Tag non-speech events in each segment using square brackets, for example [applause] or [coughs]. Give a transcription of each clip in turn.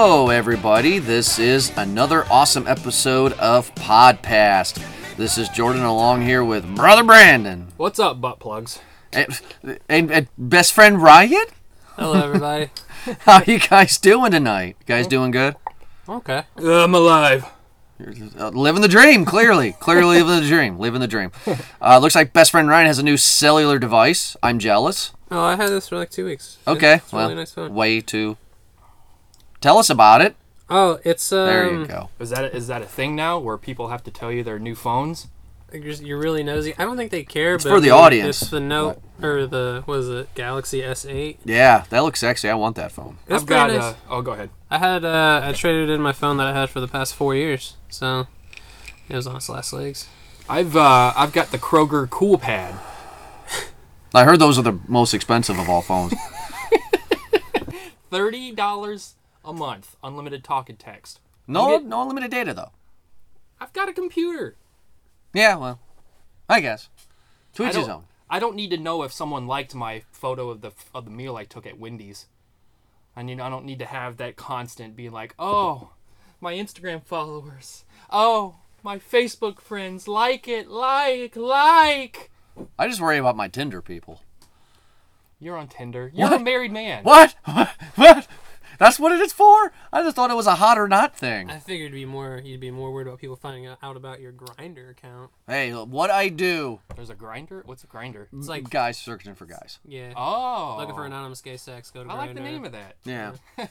Hello, everybody. This is another awesome episode of Podcast. This is Jordan along here with Brother Brandon What's up, butt plugs? and, and, and best friend Ryan. Hello, everybody. [laughs] How you guys doing tonight? You guys doing good? okay. I'm alive. Uh, living the dream, clearly. [laughs] clearly living the dream. Living the dream. Uh, looks like best friend Ryan has a new cellular device. I'm jealous. Oh, I had this for like two weeks. Okay, It's a well, really nice phone. way to tell us about it. Oh, it's um. There you go. Is that a, is that a thing now where people have to tell you their new phones? You're, really nosy. I don't think they care. It's but for the audience. It's the Note or the was it? Galaxy S8. Yeah, that looks sexy. I want that phone. It's I've got. pretty nice. Uh, oh, go ahead. I had uh, I traded in my phone that I had for the past four years, so it was on its last legs. I've uh, I've got the Kroger Cool Pad. I heard those are the most expensive of all phones. [laughs] Thirty dollars a month, unlimited talk and text. No, get- no unlimited data though. I've got a computer. Yeah, well, I guess. To each his own. I don't need to know if someone liked my photo of the of the meal I took at Wendy's. I need. I don't need to have that constant being like, oh, my Instagram followers. Oh, my Facebook friends like it, like, like. I just worry about my Tinder people. You're on Tinder. You're What? a married man. What? [laughs] What? What? That's what it is for? I just thought it was a hot or not thing. I figured you'd be more you'd be more worried about people finding out out about your Grindr account. Hey, what I do, There's a Grindr. What's a Grindr? It's like guys searching for guys. yeah, Oh, looking for anonymous gay sex. Go to I like the name of that. Yeah. [laughs]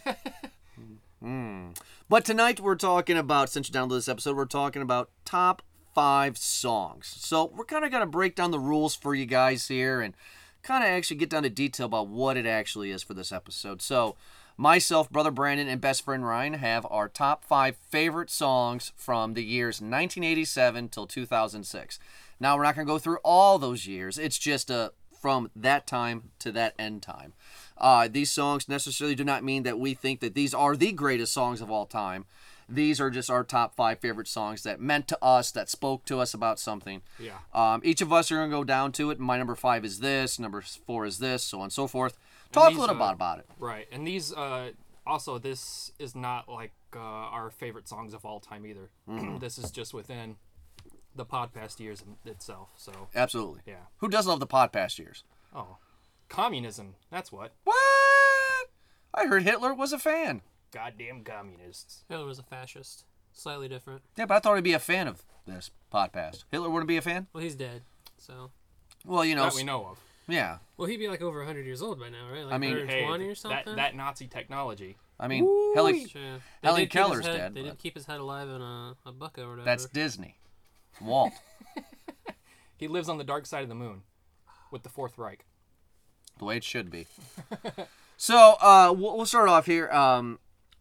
Hmm. But tonight we're talking about, since you're down to this episode, we're talking about top five songs. So we're kind of going to break down the rules for you guys here and kind of actually get down to detail about what it actually is for this episode. So myself, brother Brandon, and best friend Ryan have our top five favorite songs from the years 1987 till 2006. Now we're not going to go through all those years. It's just a from that time to that end time. Uh, these songs necessarily do not mean that we think that these are the greatest songs of all time. These are just our top five favorite songs that meant to us, that spoke to us about something. Yeah. Um, each of us are going to go down to it. My number five is this, number four is this, so on and so forth. Talk these, a little uh, bit about it. Right, and these uh, also this is not like uh, our favorite songs of all time either. Mm-hmm. [clears throat] this is just within the podcast years itself. So Absolutely. yeah. Who doesn't love the podcast years? Oh, communism. That's what. What? I heard Hitler was a fan. Goddamn communists. Hitler was a fascist. Slightly different. Yeah, but I thought he'd be a fan of this podcast. Hitler wouldn't be a fan? Well, he's dead. So, Well, you know, that we know of. Yeah. well, he'd be like over 100 years old by now, right? Like I mean, Hey, or something. that Nazi technology. I mean, Heli- Sure. They Helen did keep his Keller's head- dead, They but- did keep his head alive in a, a bucket or whatever. that's Disney. Walt. [laughs] He lives on the dark side of the moon, with the Fourth Reich. the way it should be. [laughs] so uh, we'll, we'll start off here. Um,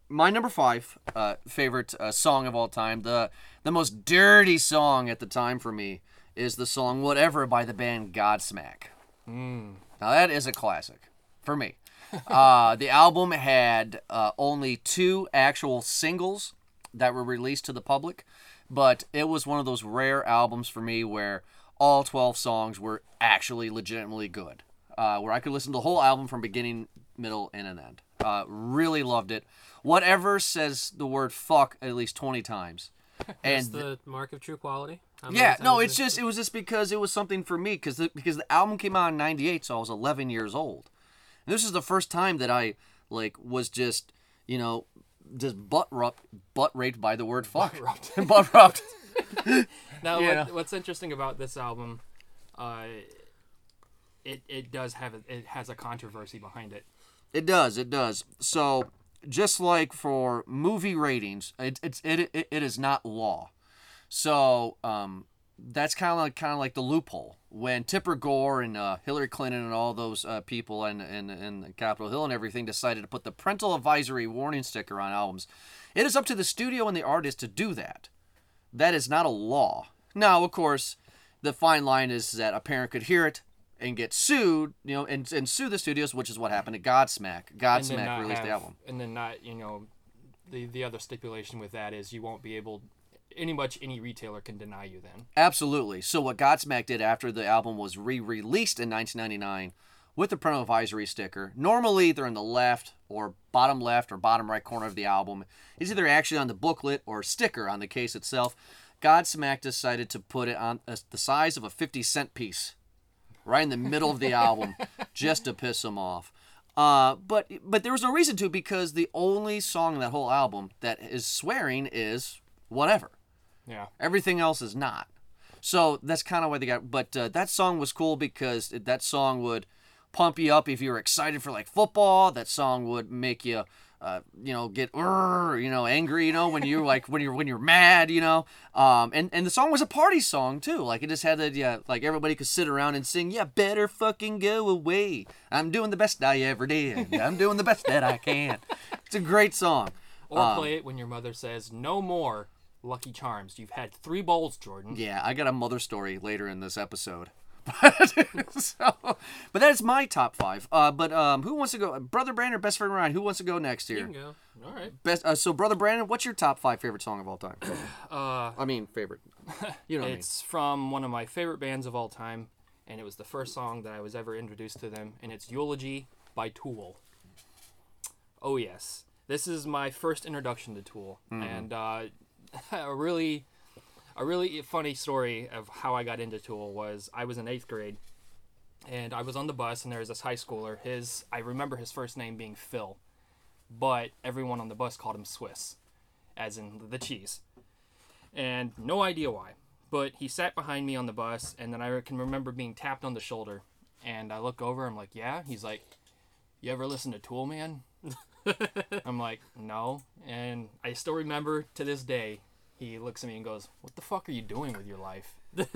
my number five uh, favorite uh, song of all time, the the most dirty song at the time for me, is the song "Whatever" by the band Godsmack. Now that is a classic for me. uh, the album had uh, only two actual singles that were released to the public, but it was one of those rare albums for me where all 12 songs were actually legitimately good. Uh, where I could listen to the whole album from beginning, middle, and an end. Uh, really loved it. Whatever says the word fuck at least 20 times. [laughs] That's And the mark of true quality. Yeah, no, it's just it was just because it was something for me because the, because the album came out in '98, so I was 11 years old. And this is the first time that I like was just you know just butt rubbed, butt raped by the word fuck. rubbed. [laughs] butt rubbed. [laughs] Now, [laughs] Yeah. what, what's interesting about this album, uh, it it does have a, it has a controversy behind it. It does. It does. So just like for movie ratings, it, it's it, it, it is not law. So um, that's kind of like kind of like the loophole when Tipper Gore and uh, Hillary Clinton and all those uh, people and and and Capitol Hill and everything decided to put the parental advisory warning sticker on albums. It is up to the studio and the artist to do that. That is not a law. Now, of course, the fine line is that a parent could hear it and get sued, you know, and, and sue the studios, which is what happened to Godsmack. Godsmack released the album. and then not you know, the the other stipulation with that is you won't be able, any much any retailer can deny you then. Absolutely. So what Godsmack did after the album was re-released in 1999 with the parental advisory sticker. Normally, they're in the left or bottom left or bottom right corner of the album. It's either actually on the booklet or sticker on the case itself. Godsmack decided to put it on uh, the size of a 50 cent piece, right in the middle of the album, [laughs] just to piss them off. Uh, but but there was no reason to because the only song in that whole album that is swearing is whatever. Yeah. Everything else is not. So that's kind of why they got. But uh, that song was cool because it- that song would pump you up if you were excited for like football. That song would make you, uh, you know, get you know angry. You know when you're like when you're when you're mad. You know. Um, and and the song was a party song too. Like it just had that yeah, like everybody could sit around and sing. Yeah, better fucking go away. I'm doing the best I ever did. I'm doing the best that I can. It's a great song. Or Um, play it when your mother says, "No more Lucky Charms. You've had three bowls, Jordan." Yeah, I got a mother story later in this episode. [laughs] But, so, but that is my top five. Uh, but um, who wants to go? Brother Brandon, best friend Ryan. Who wants to go next You here? can go. All right. Best. Uh, so, brother Brandon, what's your top five favorite song of all time? [coughs] Uh, I mean, favorite. [laughs] You know what I mean. it's from one of my favorite bands of all time, and it was the first song that I was ever introduced to them, and it's "Eulogy" by Tool. Oh yes, this is my first introduction to Tool, and uh, [laughs] a really, a really funny story of how I got into Tool was I was in eighth grade, and I was on the bus, and there was this high schooler. His I remember his first name being Phil, but everyone on the bus called him Swiss, as in the cheese and no idea why. But he sat behind me on the bus, and then I can remember being tapped on the shoulder. And I look over, I'm like, yeah. He's like, you ever listen to Tool Man? [laughs] I'm like, no. And I still remember to this day, he looks at me and goes, what the fuck are you doing with your life? to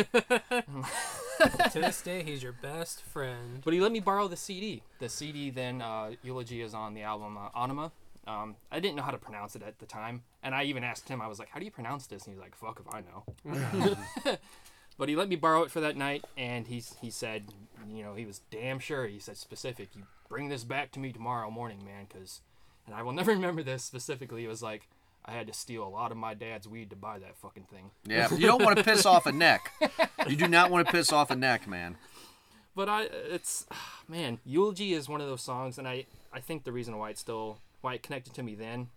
this day, he's your best friend. But he let me borrow the CD. The CD then, uh, Eulogy is on the album uh, Anima. Um, I didn't know how to pronounce it at the time, and I even asked him. I was like, "How do you pronounce this?" And he's like, "Fuck if I know." [laughs] but he let me borrow it for that night, and he's he said, you know, he was damn sure. He said specific, "You bring this back to me tomorrow morning, man," because, and I will [laughs] never remember this specifically. It was like I had to steal a lot of my dad's weed to buy that fucking thing. Yeah, [laughs] you don't want to piss off a neck. You do not want to piss off a neck, man. but I it's [sighs] man, Eulogy is one of those songs and I I think the reason why it's still why it connected to me then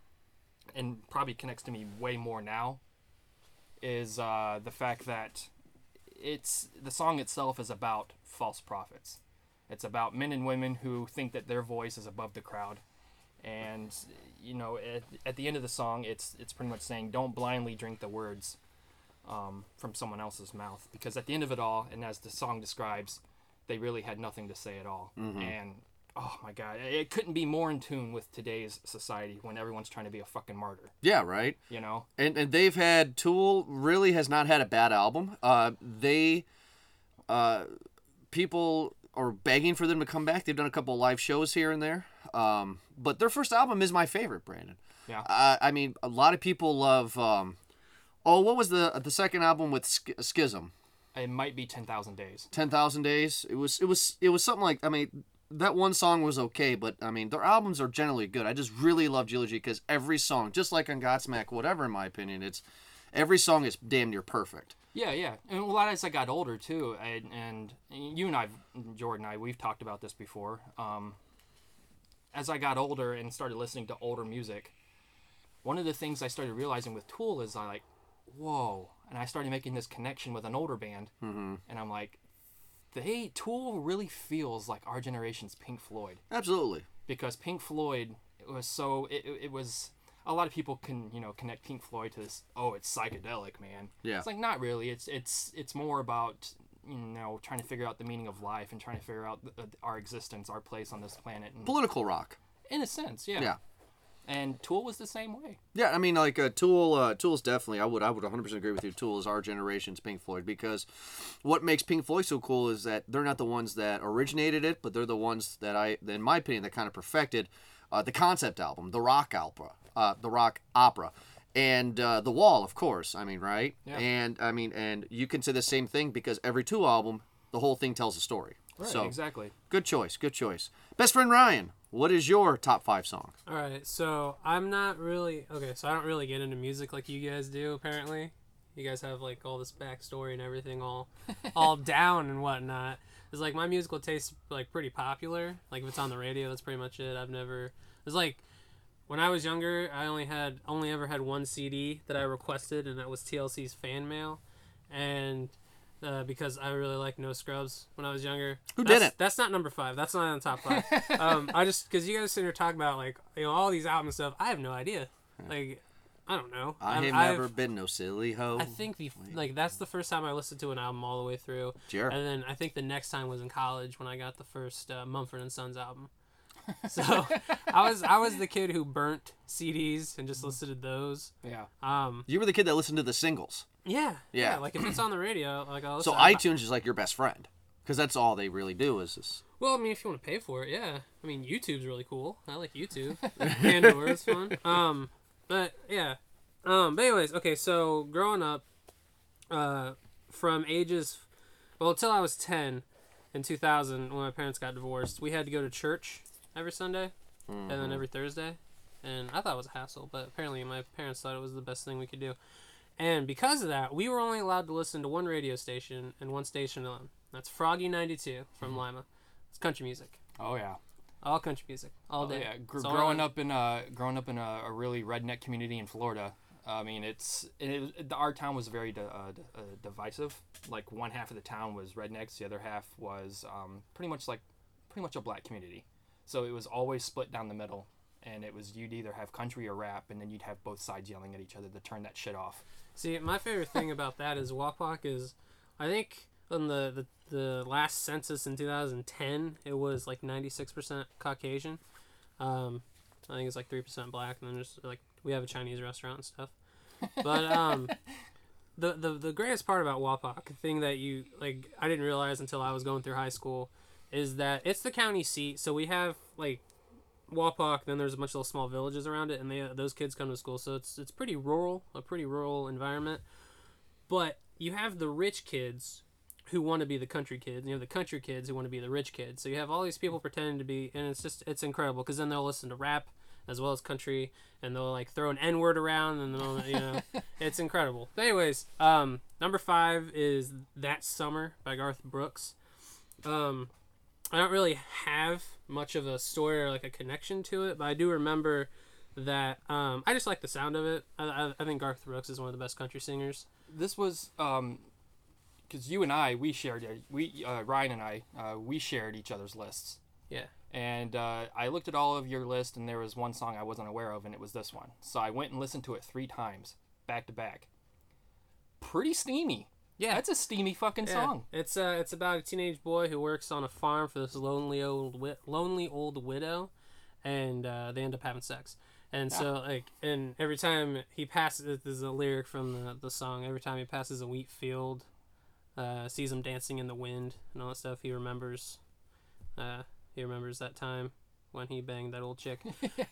and probably connects to me way more now is uh, the fact that it's the song itself is about false prophets. It's about men and women who think that their voice is above the crowd. And you know, at, at the end of the song, it's it's pretty much saying, "Don't blindly drink the words um, from someone else's mouth," because at the end of it all, and as the song describes, they really had nothing to say at all. And oh my god, it couldn't be more in tune with today's society when everyone's trying to be a fucking martyr. Yeah, right. You know? and and they've had Tool really has not had a bad album. Uh, they, uh, people are begging for them to come back. They've done a couple of live shows here and there. Um, but their first album is my favorite, Brandon. Yeah. Uh, I mean, a lot of people love. Um, oh, what was the the second album with Sch- Schism? It might be ten thousand days. Ten thousand days. It was it was it was something like I mean that one song was okay, but I mean their albums are generally good. I just really love Eulogy because every song, just like on Godsmack, whatever in my opinion, it's every song is damn near perfect. Yeah, yeah, and a lot as I got older too, and, and you and I, Jordan, and I, we've talked about this before. Um, as I got older and started listening to older music, one of the things I started realizing with Tool is I like, whoa, and I started making this connection with an older band, mm-hmm. and I'm like, they Tool really feels like our generation's Pink Floyd Absolutely. because Pink Floyd it was so it, it- it was a lot of people can you know connect Pink Floyd to this oh it's psychedelic man Yeah. it's like not really it's it's it's more about you know trying to figure out the meaning of life and trying to figure out th- our existence our place on this planet and Political rock. in a sense yeah Yeah. and Tool was the same way Yeah, I mean, like uh, Tool. Uh, Tool's definitely. I would. I would 100 percent agree with you. Tool is our generation's Pink Floyd because what makes Pink Floyd so cool is that they're not the ones that originated it, but they're the ones that I, in my opinion, that kind of perfected uh, the concept album, the rock opera, uh, the rock opera, and uh, the Wall, of course. I mean, right? Yeah. And I mean, and you can say the same thing because every two album, the whole thing tells a story. right so exactly good choice. Good choice. Best friend Ryan, what is your top five song? All right, so I'm not really okay. So I don't really get into music like you guys do, apparently. you guys have like all this backstory and everything all [laughs] all down and whatnot. It's like my musical taste like pretty popular. Like if it's on the radio, that's pretty much it. I've never. It's like when I was younger, I only had only ever had one CD that I requested, and that was TLC's Fan Mail, and. Uh, because I really liked No Scrubs when I was younger. Who That's- did it? That's not number five. That's not on the top five. [laughs] um, I just because you guys sitting here talking about like you know all these albums and stuff. I have no idea. Like I don't know. I have I've- never been no silly hoe. I think the like that's the first time I listened to an album all the way through. Sure. And then I think the next time was in college when I got the first uh, Mumford and Sons album. [laughs] So I was I was the kid who burnt CDs and just listened to those. Yeah. Um, you were the kid that listened to the singles. yeah, Yeah. Like if it's on the radio, like I'll So listen. I- iTunes is like your best friend. Because that's all they really do is this. Well, I mean, if you want to pay for it, yeah. I mean, YouTube's really cool. I like YouTube. [laughs] Pandora's fun. Um, but yeah. Um, but anyways, okay. So growing up, uh, from ages, well, until I was ten, in two thousand, when my parents got divorced, we had to go to church every Sunday, and then every Thursday, and I thought it was a hassle, but apparently my parents thought it was the best thing we could do. And because of that, we were only allowed to listen to one radio station and one station alone. That's Froggy 92 from Lima. It's country music. Oh yeah. All country music. All Oh, day. yeah. Gr- all growing up in a growing up in a, really redneck community in Florida. I mean, it's it, it, our town was very di- uh, di- uh, divisive. Like one half of the town was rednecks, the other half was um, pretty much like pretty much a black community. So it was always split down the middle, and it was you'd either have country or rap, and then you'd have both sides yelling at each other to turn that shit off. See, my favorite thing about that is Wapak is, I think on the, the, the last census in 2010, it was like 96% Caucasian. Um, I think it's like 3% black, and then just like we have a Chinese restaurant and stuff. But um, [laughs] the, the the greatest part about Wapak, the thing that you like, I didn't realize until I was going through high school, is that it's the county seat. So we have like Wapak, then there's a bunch of little small villages around it, and they those kids come to school. So it's it's pretty rural, a pretty rural environment. But you have the rich kids who want to be the country kids. You have the country kids who want to be the rich kids. So you have all these people pretending to be, and it's just it's incredible because then they'll listen to rap as well as country, and they'll like throw an N word around, and they'll you know, [laughs] it's incredible. But anyways, um, number five is "That Summer" by Garth Brooks. Um, I don't really have much of a story or like a connection to it, but I do remember that um, I just like the sound of it. I, I, I think Garth Brooks is one of the best country singers. This was um, because you and I we shared. We uh, Ryan and I uh, we shared each other's lists. Yeah. and uh, I looked at all of your list, and there was one song I wasn't aware of, and it was this one. So I went and listened to it three times, back to back. Pretty steamy. Yeah. That's a steamy fucking Yeah. song. It's uh, it's about a teenage boy who works on a farm for this lonely old wi- lonely old widow, and uh, they end up having sex. And so like, and every time he passes, there's a lyric from the the song. Every time he passes a wheat field, uh, sees him dancing in the wind and all that stuff, he remembers. Uh, he remembers that time when he banged that old chick.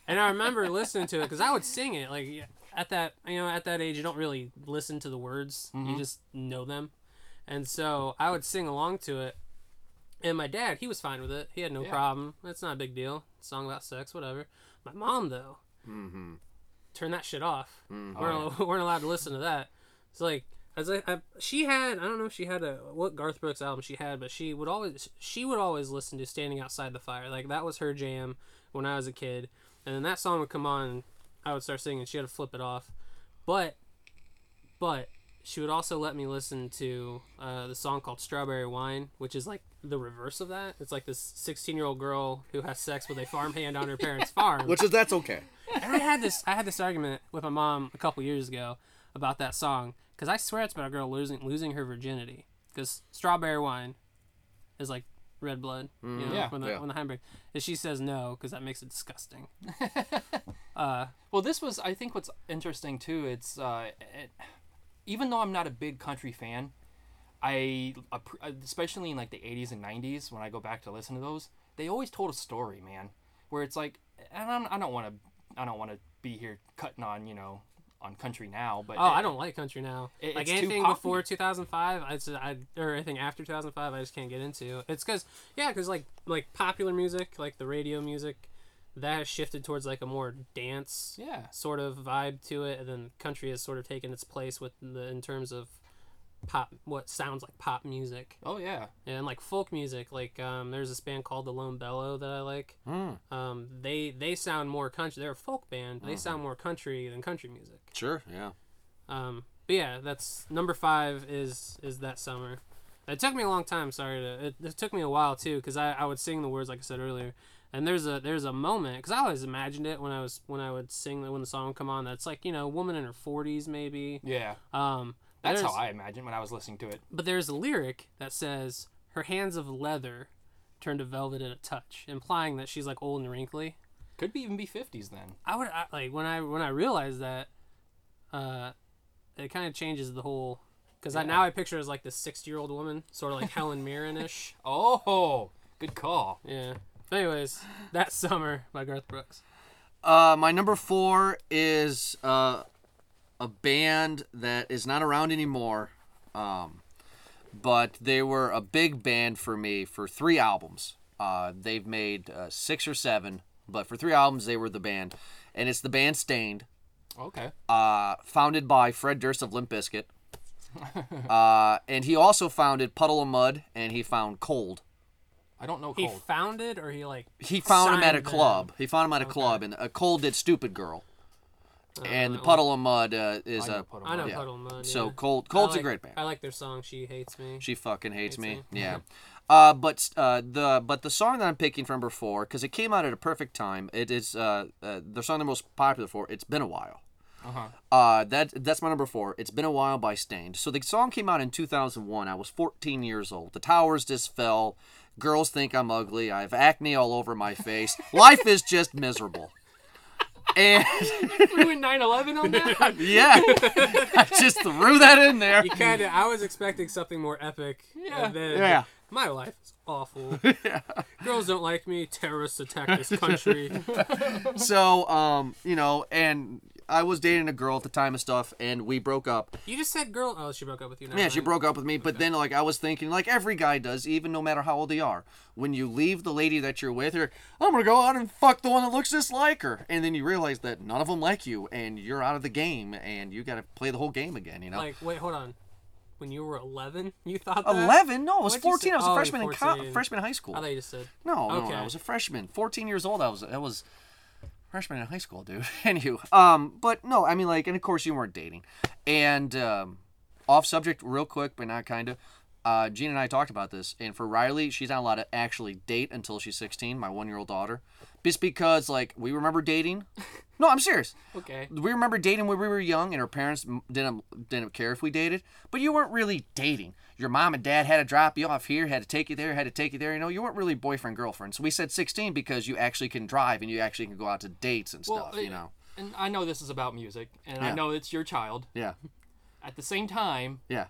and I remember listening to it because I would sing it like at that you know at that age you don't really listen to the words you just know them, and so I would sing along to it. And my dad, he was fine with it. He had no Yeah. problem. It's not a big deal. Song about sex, whatever. My mom though, turn that shit off. Mm-hmm. We're Oh, we [laughs] weren't allowed to listen to that. It's like as I, I she had I don't know if she had a what Garth Brooks album she had, but she would always she would always listen to Standing Outside the Fire. Like that was her jam when I was a kid. And then that song would come on and I would start singing. She had to flip it off. But but she would also let me listen to uh, the song called Strawberry Wine, which is like the reverse of that. It's like this 16 year old girl who has sex with a farmhand on her [laughs] parents' farm. Which is that's okay. And I had this I had this argument with my mom a couple years ago about that song because I swear it's about a girl losing losing her virginity because strawberry wine is like red blood, you know, Yeah. when the Yeah. when the hybrid. And she says no because that makes it disgusting. [laughs] [laughs] Well, this was, I think, what's interesting too. It's uh, it, even though I'm not a big country fan, I especially in like the 80s and 90s when I go back to listen to those, they always told a story, man. Where it's like, and I'm, I don't want to, I don't want to be here cutting on, you know, on country now, but Oh, I don't like country now. It- like anything before 2005, I, just, I or anything after 2005, I just can't get into. It's because yeah, because like like popular music, like the radio music, that has shifted towards like a more dance Yeah. sort of vibe to it, and then country has sort of taken its place with the in terms of pop, what sounds like pop music, Oh yeah. and like folk music. Like um, there's this band called the Lone Bellow that I like. Mm, Um, they they sound more country. They're a folk band. Mm-hmm. They sound more country than country music. sure, yeah. Um, but yeah, that's number five is is that summer. It took me a long time. Sorry to. It, it took me a while too, because I, I would sing the words like I said earlier, and there's a there's a moment because I always imagined it when I was when I would sing that, when the song would come on. That's like you know, a woman in her forties maybe. Yeah. Um, That's there's- how I imagined when I was listening to it. But there's a lyric that says her hands of leather turn to velvet at a touch, implying that she's like old and wrinkly. Could be even be 50s then. I would I, like when I when I realized that, uh, it kind of changes the whole. Because I Yeah. now I picture her as like this sixty year old woman, sort of like Helen Mirren ish. [laughs] Oh, good call. Yeah. But anyways, that summer by Garth Brooks. Uh, my number four is uh, a band that is not around anymore, um, but they were a big band for me for three albums. Uh, they've made uh, six or seven, but for three albums they were the band, and it's the band Staind, Okay. uh, founded by Fred Durst of Limp Bizkit. [laughs] uh, and he also founded Puddle of Mudd, and he found Cold. I don't know He cold. founded or he like He found him at a signed them? club. He found him at a club, and uh, Cold did "Stupid Girl," and the Puddle of Mudd uh, is I know a. Puddle I know Mud. Yeah. Puddle Mud. So yeah. Cold, I Cold's like- a great band. I like their song. She hates me. She fucking hates, Hates me. me. Yeah. Uh, but uh, the but the song that I'm picking from number four because it came out at a perfect time. It is uh, uh, the song they're most popular for. It's been a while. Uh-huh. Uh, that that's my number four. It's been a while by Staind. So the song came out in 2001. I was 14 years old. The towers just fell. Girls think I'm ugly. I have acne all over my face. [laughs] Life is just miserable. And [laughs] we went 9/11 on that. [laughs] yeah, I just threw that in there. You kind of. I was expecting something more epic. Yeah. And then Yeah. My life is awful. [laughs] yeah. Girls don't like me. Terrorists attack this country. So, um, you know, and I was dating a girl at the time and stuff, and we broke up. You just said girl. Oh, she broke up with you. Never Yeah, she broke up with me, but then like I was thinking, like every guy does, even no matter how old they are, when you leave the lady that you're with, you're, oh I'm gonna go out and fuck the one that looks just like her, and then you realize that none of them like you, and you're out of the game, and you gotta play the whole game again, you know. Like, wait, hold on. When you were 11, you thought that? Eleven? No, I was What'd fourteen. I was a Oh, freshman in co- freshman high school. I thought you just said. No, no, I was a freshman. 14 years old. I was I was freshman in high school, dude. [laughs] Anywho, um, but no, I mean like, and of course you weren't dating. And um, off subject, real quick, but not kind of. Uh, Gina and I talked about this, and for Riley, she's not allowed to actually date until she's 16. My one-year-old daughter, just because like we remember dating. [laughs] No, I'm serious. Okay. We remember dating when we were young, and our parents didn't didn't care if we dated. But you weren't really dating. Your mom and dad had to drop you off here, had to take you there, had to take you there. You know, you weren't really boyfriend girlfriend. So we said 16 because you actually can drive and you actually can go out to dates and Well, stuff. you uh, know. And I know this is about music, and I know it's your child. Yeah. At the same time, Yeah.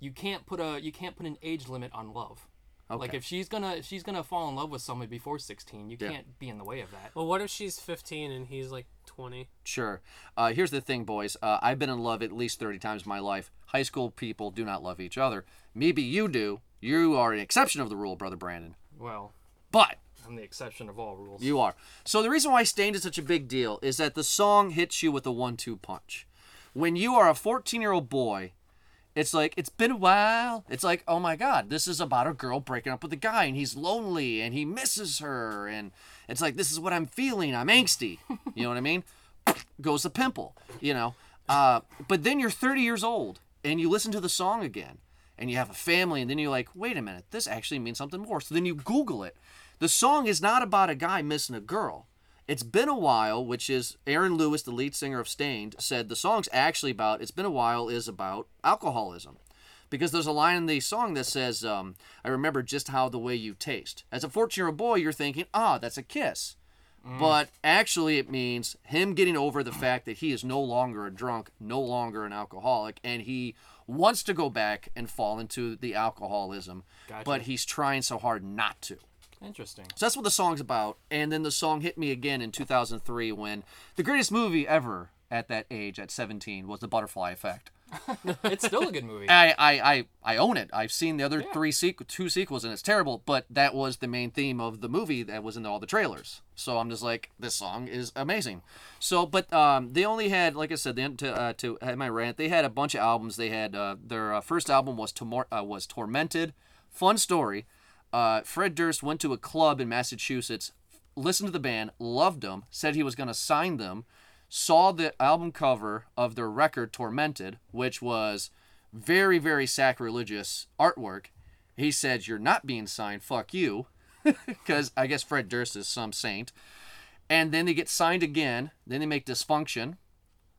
you can't put a you can't put an age limit on love. Okay. Like if she's gonna if she's gonna fall in love with somebody before 16, you Yeah. can't be in the way of that. Well, what if she's 15 and he's like 20? Sure. Uh, here's the thing, boys. Uh, I've been in love at least 30 times in my life. High school people do not love each other. Maybe you do. You are an exception of the rule, brother Brandon. Well, But I'm the exception of all rules. You are. So the reason why Staind is such a big deal is that the song hits you with a one-two punch. When you are a 14-year-old boy, it's like it's been a while. It's like, oh my god, this is about a girl breaking up with a guy and he's lonely and he misses her and it's like this is what I'm feeling. I'm angsty. You know what I mean? [laughs] Goes the pimple. You know. Uh, but then you're 30 years old and you listen to the song again and you have a family and then you're like, wait a minute, this actually means something more. So then you Google it. The song is not about a guy missing a girl. It's been a while, which is Aaron Lewis, the lead singer of Staind, said the song's actually about It's Been a While is about alcoholism. Because there's a line in the song that says, um, I remember just how the way you taste. As a 14 year old boy, you're thinking, ah, that's a kiss. But actually, it means him getting over the fact that he is no longer a drunk, no longer an alcoholic, and he wants to go back and fall into the alcoholism, Gotcha. but he's trying so hard not to. Interesting. So that's what the song's about. And then the song hit me again in 2003 when the greatest movie ever at that age, at 17, was The Butterfly Effect. [laughs] It's still a good movie. I, I, I, I own it. I've seen the other Yeah. three sequ- two sequels and it's terrible, but that was the main theme of the movie that was in all the trailers. So I'm just like, this song is amazing. So, but um, they only had, like I said, they, to uh, to have my rant, they had a bunch of albums. They had uh, their uh, first album was Tomor- uh, was Tormented, fun story. Uh, Fred Durst went to a club in Massachusetts, listened to the band, loved them, said he was going to sign them, saw the album cover of their record Tormented, which was very, very sacrilegious artwork. He said, You're not being signed, fuck you. [laughs] Because I guess Fred Durst is some saint. And then they get signed again. Then they make Dysfunction,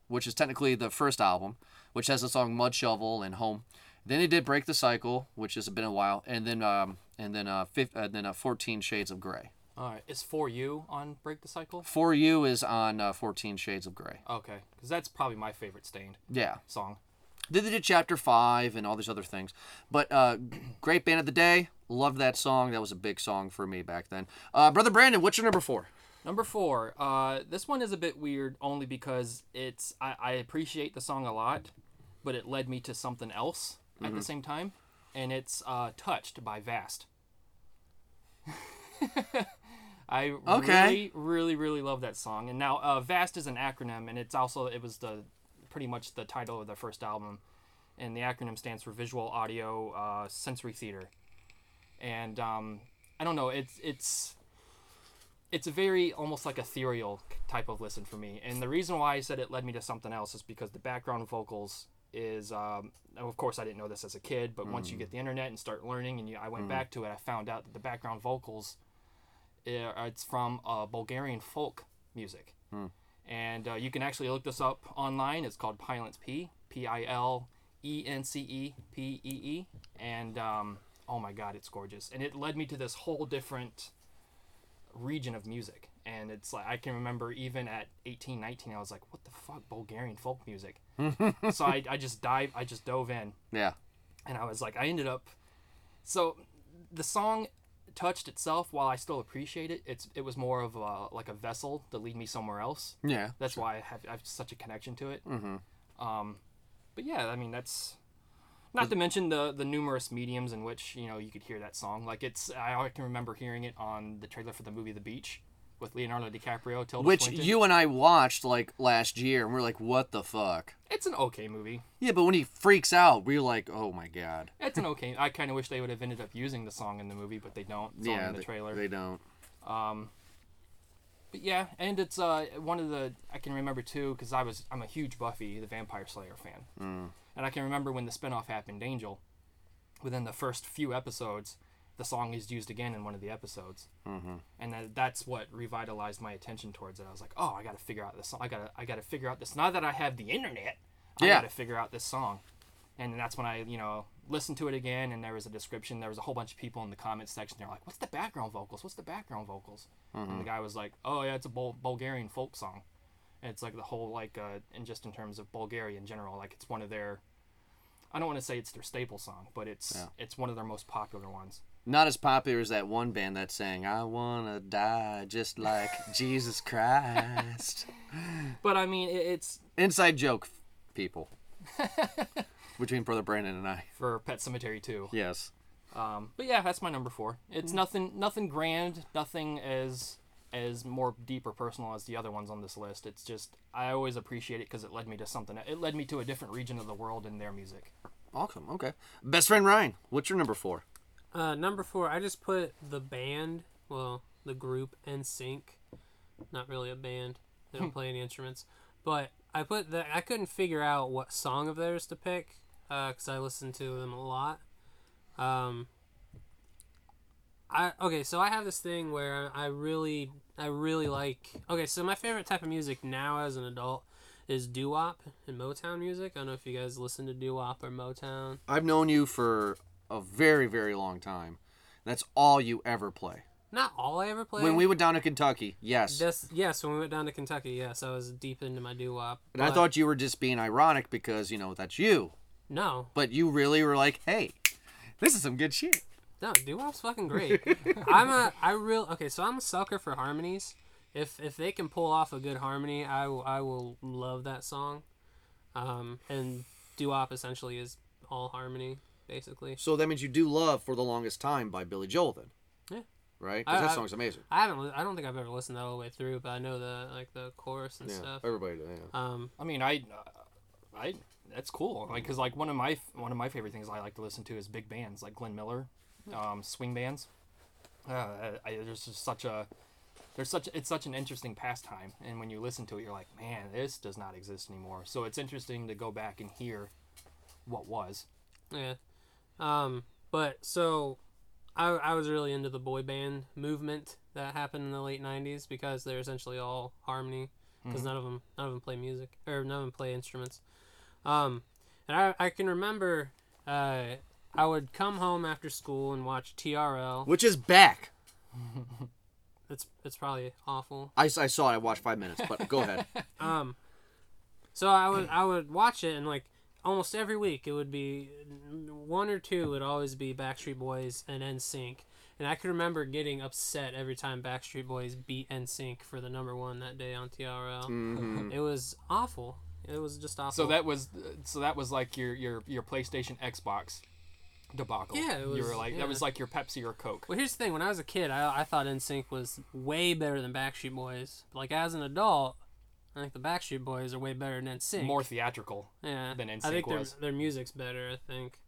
which is technically the first album, which has the song Mud Shovel and Home. Then they did Break the Cycle, which has been a while, and then um, and then uh, fif- uh then uh, 14 Shades of Grey. All right, is for you on Break the Cycle? For You is on uh, 14 Shades of Grey. Okay, because that's probably my favorite Staind Yeah. song. Then they did Chapter 5 and all these other things. But uh, great band of the day. Loved that song. That was a big song for me back then. Uh, Brother Brandon, what's your number four? Number four. Uh, this one is a bit weird only because it's I, I appreciate the song a lot, but it led me to something else at the same time, and it's uh, "Touched" by Vast. [laughs] I Okay. really, really, really love that song. And now uh, Vast is an acronym, and it's also it was the pretty much the title of their first album, and the acronym stands for Visual Audio uh, Sensory Theater. And um, I don't know, it's it's it's a very almost like ethereal type of listen for me. And the reason why I said it led me to something else is because the background vocals is, um, of course, I didn't know this as a kid, but once you get the internet and start learning, and you, I went back to it, I found out that the background vocals, uh, it's from uh, Bulgarian folk music. And uh, you can actually look this up online. It's called Pilence P, P I L E N C E P E E. And um, oh my God, it's gorgeous. And it led me to this whole different region of music and it's like i can remember even at 18 19 i was like what the fuck bulgarian folk music [laughs] so I, I just dive i just dove in Yeah. and i was like i ended up so the song touched itself while i still appreciate it it's it was more of a, like a vessel to lead me somewhere else Yeah. that's why I have, I have such a connection to it. Mm-hmm. Um, but yeah, I mean that's not to mention the the numerous mediums in which you know you could hear that song. Like it's I can remember hearing it on the trailer for the movie The Beach with Leonardo DiCaprio. Tilda Which Swinton. you and I watched like last year, and we're like, what the fuck? it's an okay movie. Yeah, but when he freaks out, we're like, oh my god. It's an okay. I kind of wish they would have ended up using the song in the movie, but they don't. It's yeah, in the they, trailer. they don't. But yeah, and it's uh one of the I can remember too because I was I'm a huge Buffy the Vampire Slayer fan, mm. and I can remember when the spinoff happened, Angel. Within the first few episodes, the song is used again in one of the episodes, mm-hmm. and that, that's what revitalized my attention towards it. I was like, oh, I got to figure out this song. I got to I got to figure out this. Now that I have the internet, I Yeah. got to figure out this song, and that's when I you know listened to it again, and there was a description. There was a whole bunch of people in the comments section. They're like, what's the background vocals? What's the background vocals? And the guy was like, "Oh yeah, it's a Bul- Bulgarian folk song." And it's like the whole like, uh, and just in terms of Bulgaria in general, like it's one of their. I don't want to say it's their staple song, but it's Yeah. it's one of their most popular ones. Not as popular as that one band that sang, I wanna die just like [laughs] Jesus Christ. But I mean, it, it's Inside joke, people. [laughs] Between Brother Brandon and I. for Pet Sematary too. Yes. Um, but yeah, that's my number four. It's nothing nothing grand, nothing as as more deep or personal as the other ones on this list. It's just I always appreciate it because it led me to something. It led me to a different region of the world in their music. Awesome. Okay. Best friend Ryan, what's your number four? Uh, number four, I just put the band, well, the group NSYNC. Not really a band. They don't play any instruments. But I put that. I couldn't figure out what song of theirs to pick because I listened to them a lot. Um, I okay, so I have this thing where I really, I really like. Okay, so my favorite type of music now as an adult is doo wop and Motown music. I don't know if you guys listen to doo wop or Motown. I've known you for a very, very long time. That's all you ever play. Not all I ever played. When we went down to Kentucky, yes. This yes, when we went down to Kentucky, yes, I was deep into my doo wop. and I thought you were just being ironic because, you know, that's you. no, But you really were like, hey, this is some good shit. no, doo wop's fucking great. [laughs] I'm a I real okay, so I'm a sucker for harmonies. If if they can pull off a good harmony, I will I will love that song. Um, and doo-wop essentially is all harmony, basically. So that means you do love "For the Longest Time" by Billy Joel, then. Yeah. Right? Because that I- song's amazing. I haven't. li- I don't think I've ever listened that all the way through, but I know the like the chorus and Yeah. stuff. Everybody. does, Yeah. Um, I mean, I, uh, I, that's cool. Like, cause like one of my one of my favorite things I like to listen to is big bands like Glenn Miller, um, swing bands. Uh, I, I- there's just such a, there's such it's such an interesting pastime, and when you listen to it, you're like, man, this does not exist anymore. So it's interesting to go back and hear what was. Yeah. Um, but so I, I was really into the boy band movement that happened in the late 90s because they're essentially all harmony because none of them none of them play music or none of them play instruments. Um, and I, I can remember uh, I would come home after school and watch TRL. Which is back. [laughs] It's it's probably awful. I, I saw it. I watched five minutes, but go ahead. [laughs] Um, so I would I would watch it and like almost every week it would be one or two would always be Backstreet Boys and NSYNC. And I can remember getting upset every time Backstreet Boys beat NSYNC for the number one that day on TRL. Mhm. It was awful. It was just awful. So that was so that was like your your your PlayStation Xbox debacle. Yeah, it you were like yeah. that was like your Pepsi or Coke. Well, here's the thing. When I was a kid, I, I thought NSYNC was way better than Backstreet Boys. Like as an adult, I think the Backstreet Boys are way better than NSYNC. More theatrical. yeah, than I NSYNC think was. their their music's better. I think.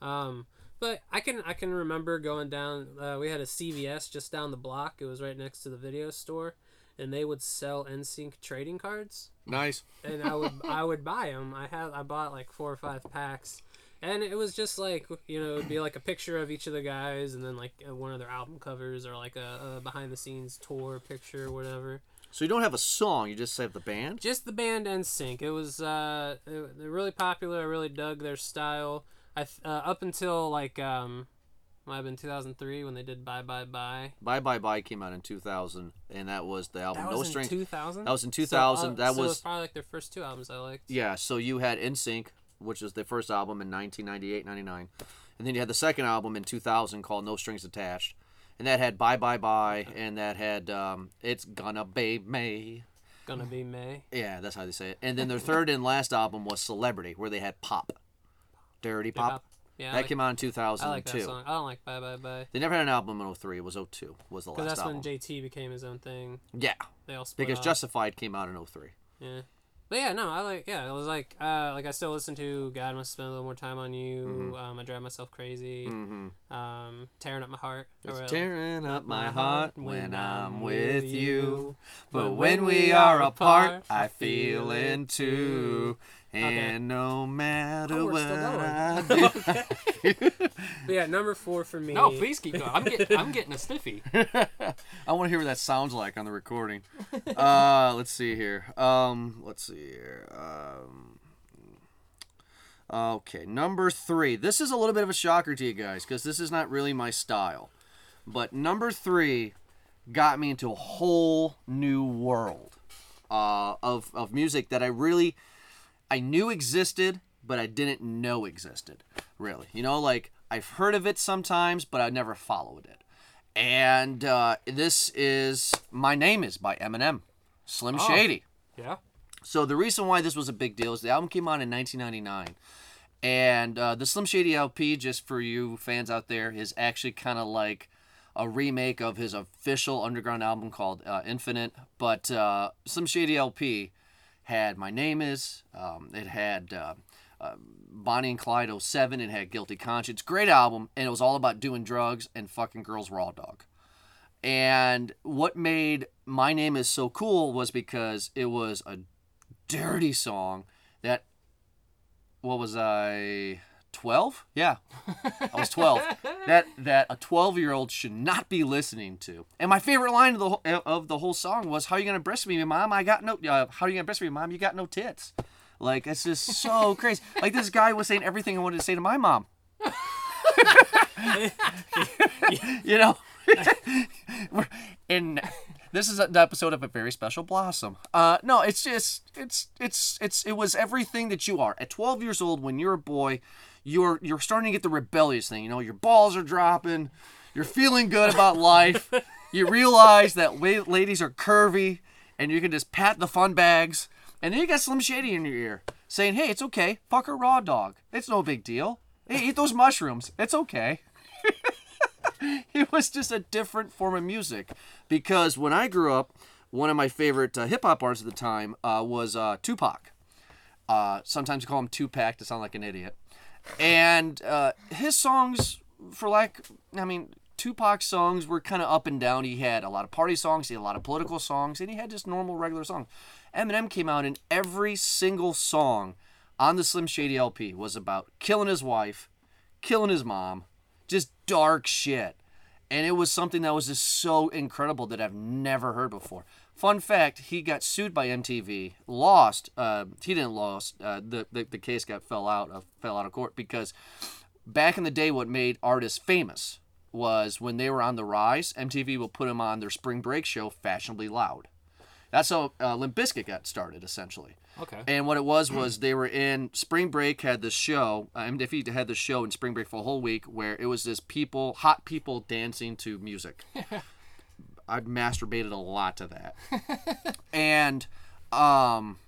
Um, but I can I can remember going down. Uh, we had a CVS just down the block. It was right next to the video store, and they would sell NSYNC trading cards. Nice. and I would [laughs] I would buy them. I had I bought like four or five packs, and it was just like you know it'd be like a picture of each of the guys, and then like uh, one of their album covers or like a, a behind the scenes tour picture, or whatever. So you don't have a song. You just have the band. Just the band NSYNC. It was uh they're really popular. I really dug their style. I th- uh, up until like um might have been 2003 when they did Bye Bye Bye. Bye Bye Bye came out in 2000, and that was the album That No was Strings. in 2000. That was in 2000. So, uh, that so it was probably like their first two albums I liked. yeah. So you had NSYNC, which was the first album in 1998, 99, and then you had the second album in 2000 called No Strings Attached, and that had Bye Bye Bye, and that had um, It's Gonna Be Me. Gonna be May. Yeah, that's how they say it. And then their third and last album was Celebrity, where they had Pop, Dirty Pop. Yeah, that like- came out in I 2002. like that song. I don't like Bye Bye Bye. They never had an album in 03. It was 02. Was the last Because that's album. when JT became his own thing. yeah, They all split because off. Justified came out in 03. yeah. But yeah, no, I like yeah. It was like uh like I still listen to God must spend a little more time on you. Mm-hmm. Um, I drive myself crazy. Mm-hmm. Um, tearing up my heart. It's tearing up my heart when I'm with you. But when we are apart, I feel it too. Too. Okay. And no matter Oh, what I [laughs] do. But yeah, number four for me. No, please keep going. I'm getting I'm getting a stiffy. [laughs] I want to hear what that sounds like on the recording. uh, let's see here. Um, let's see here. Um, okay, number three. This is a little bit of a shocker to you guys because this is not really my style. But number three got me into a whole new world uh, of of music that I really I knew existed, but I didn't know existed. Really, you know, like I've heard of it sometimes, but I never followed it. And uh, this is My Name Is by Eminem, Slim Oh. Shady. Yeah. So the reason why this was a big deal is the album came out in 1999, and uh, the Slim Shady LP, just for you fans out there, is actually kind of like a remake of his official underground album called uh, Infinite. But uh, Slim Shady LP had My Name Is, um, it had uh, uh, Bonnie and Clyde 07, it had Guilty Conscience. Great album, and it was all about doing drugs and fucking girls raw dog. And what made My Name Is so cool was because it was a dirty song that what was I 12? Yeah. I was 12. [laughs] that that a 12-year-old should not be listening to. And my favorite line of the whole, of the whole song was how are you to breastfeed me, mom? I got no uh, how are you to breastfeed me, mom? You got no tits. Like it's just so [laughs] crazy. Like this guy was saying everything I wanted to say to my mom. [laughs] you know and this is an episode of a very special blossom uh no it's just it's it's it's it was everything that you are at 12 years old when you're a boy you're you're starting to get the rebellious thing you know your balls are dropping you're feeling good about life [laughs] you realize that la- ladies are curvy and you can just pat the fun bags and then you got slim shady in your ear saying, "Hey, it's okay. Fuck a raw dog. It's no big deal. Hey, eat those mushrooms. It's okay." [laughs] it was just a different form of music because when I grew up, one of my favorite uh, hip hop artists at the time uh, was uh, Tupac. Uh, sometimes you call him Tupac to sound like an idiot. And uh, his songs, for lack, I mean, Tupac's songs were kind of up and down. He had a lot of party songs, he had a lot of political songs, and he had just normal, regular songs. Eminem came out, and every single song on the Slim Shady LP was about killing his wife, killing his mom, just dark shit. And it was something that was just so incredible that I've never heard before. Fun fact: He got sued by MTV, lost. Uh, he didn't lost. Uh, the, the the case got fell out of fell out of court because back in the day, what made artists famous was when they were on the rise. MTV will put them on their spring break show, Fashionably Loud. That's how uh, Limp Bizkit got started, essentially. Okay. And what it was was they were in spring break had this show. Uh, MTV had this show in spring break for a whole week where it was just people, hot people dancing to music. [laughs] I masturbated a lot to that. [laughs] and um,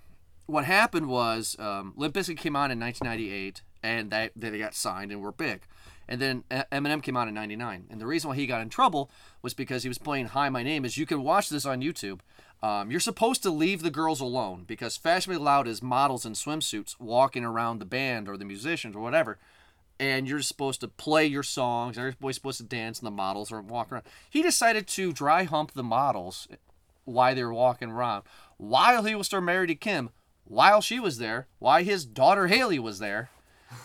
what happened was um, Limp Bizkit came on in 1998, and that they got signed and were big. And then Eminem came out in '99, and the reason why he got in trouble was because he was playing "Hi, My Name Is." You can watch this on YouTube. Um, you're supposed to leave the girls alone because Fashionably Loud is models in swimsuits walking around the band or the musicians or whatever, and you're supposed to play your songs. Everybody's supposed to dance, and the models are walking around. He decided to dry hump the models while they were walking around, while he was still married to Kim, while she was there, while his daughter Haley was there,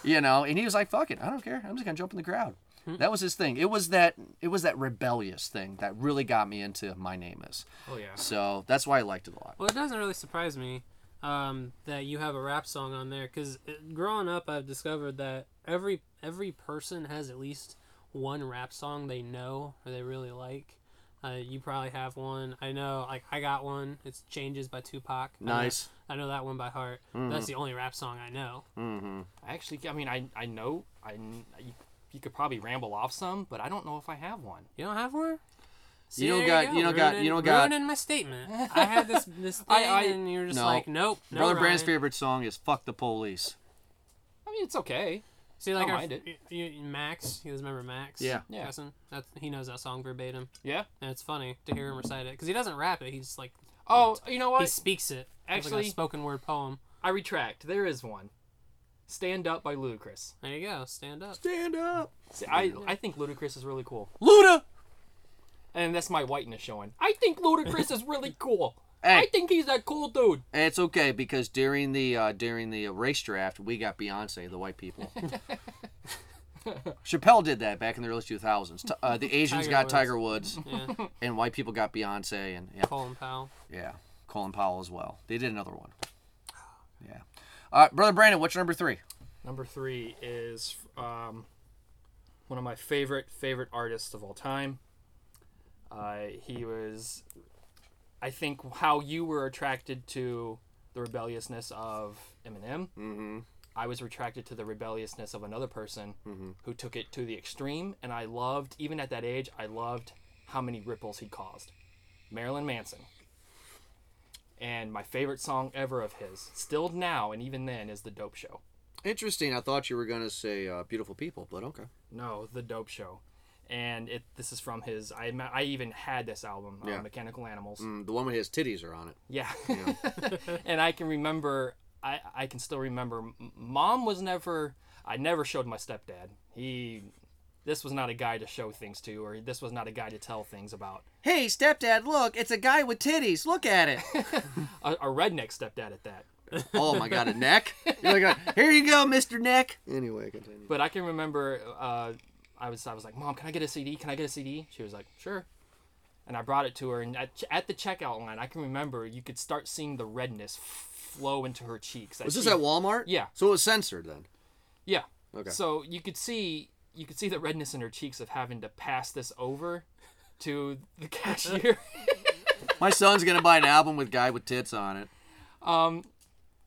you know, and he was like, "Fuck it, I don't care. I'm just gonna jump in the crowd." That was his thing. It was that it was that rebellious thing that really got me into My Name Is. Oh yeah. So that's why I liked it a lot. Well, it doesn't really surprise me um, that you have a rap song on there because growing up, I've discovered that every every person has at least one rap song they know or they really like. Uh, you probably have one. I know, like I got one. It's "Changes" by Tupac. I know- Nice. I know, that one by heart. That's the only rap song I know. Mm-hmm. Actually, I mean, I I know I you, you could probably ramble off some, but I don't know if I have one. You don't have one? See, You don't there got- go, you don't got- you don't got- ruining my statement. I had this [laughs] this thing, I- I- and you're just No. like, nope. No, Brother Brand's favorite song is "Fuck the Police." I mean, it's okay. See, like don't our, mind it. y- y- Max, you guys remember Max? Yeah. Yeah. Cousin? That's, he knows that song verbatim, Yeah. and it's funny to hear him mm-hmm. recite it because he doesn't rap it. He's like Oh, you know what? he speaks it. It's like Actually- a spoken word poem. I retract. There is one. Stand Up by Ludacris. There you go. Stand up. Stand up, See, I I think Ludacris is really cool, Luda. and that's my whiteness showing. I think Ludacris is really cool. Hey. I think he's that cool dude. It's okay because during the uh, during the race draft, we got Beyonce, the white people. [laughs] Chappelle did that back in the early 2000s. T- Uh, the [laughs] Asians Tiger got Woods. Tiger Woods, Yeah. [laughs] and white people got Beyonce, and yeah, Colin Powell. yeah, Colin Powell as well. They did another one. Yeah. All right, brother Brandon, what's your number three? Number three is um, one of my favorite favorite artists of all time. Uh, he was, I think, how you were attracted to the rebelliousness of Eminem. Mm-hmm. I was attracted to the rebelliousness of another person Mhm. who took it to the extreme, and I loved, even at that age, I loved how many ripples he caused. Marilyn Manson. And my favorite song ever of his, still now and even then, is The Dope Show. Interesting. I thought you were gonna say uh, "Beautiful People," but okay. No, The Dope Show. And it this is from his. I, I even had this album, uh, Yeah. Mechanical Animals. Mm, the one with his titties are on it. Yeah. Yeah. [laughs] and I can remember, I, I can still remember, mom was never, I never showed my stepdad. He, this was not a guy to show things to, or this was not a guy to tell things about. Hey, stepdad, look! It's a guy with titties. Look at it. [laughs] A, a redneck stepdad at that. oh my god, a [laughs] neck. You're like, here you go, Mister Neck. Anyway, continue. But I can remember, uh, I was, I was like, mom, can I get a CD? Can I get a CD? She was like, sure. And I brought it to her, and at, at the checkout line, I can remember you could start seeing the redness flow into her cheeks. Was this she- at Walmart? Yeah. So it was censored then. Yeah. Okay. So you could see you could see the redness in her cheeks of having to pass this over to the [laughs] cashier. [laughs] My son's gonna buy an album with guy with tits on it. um,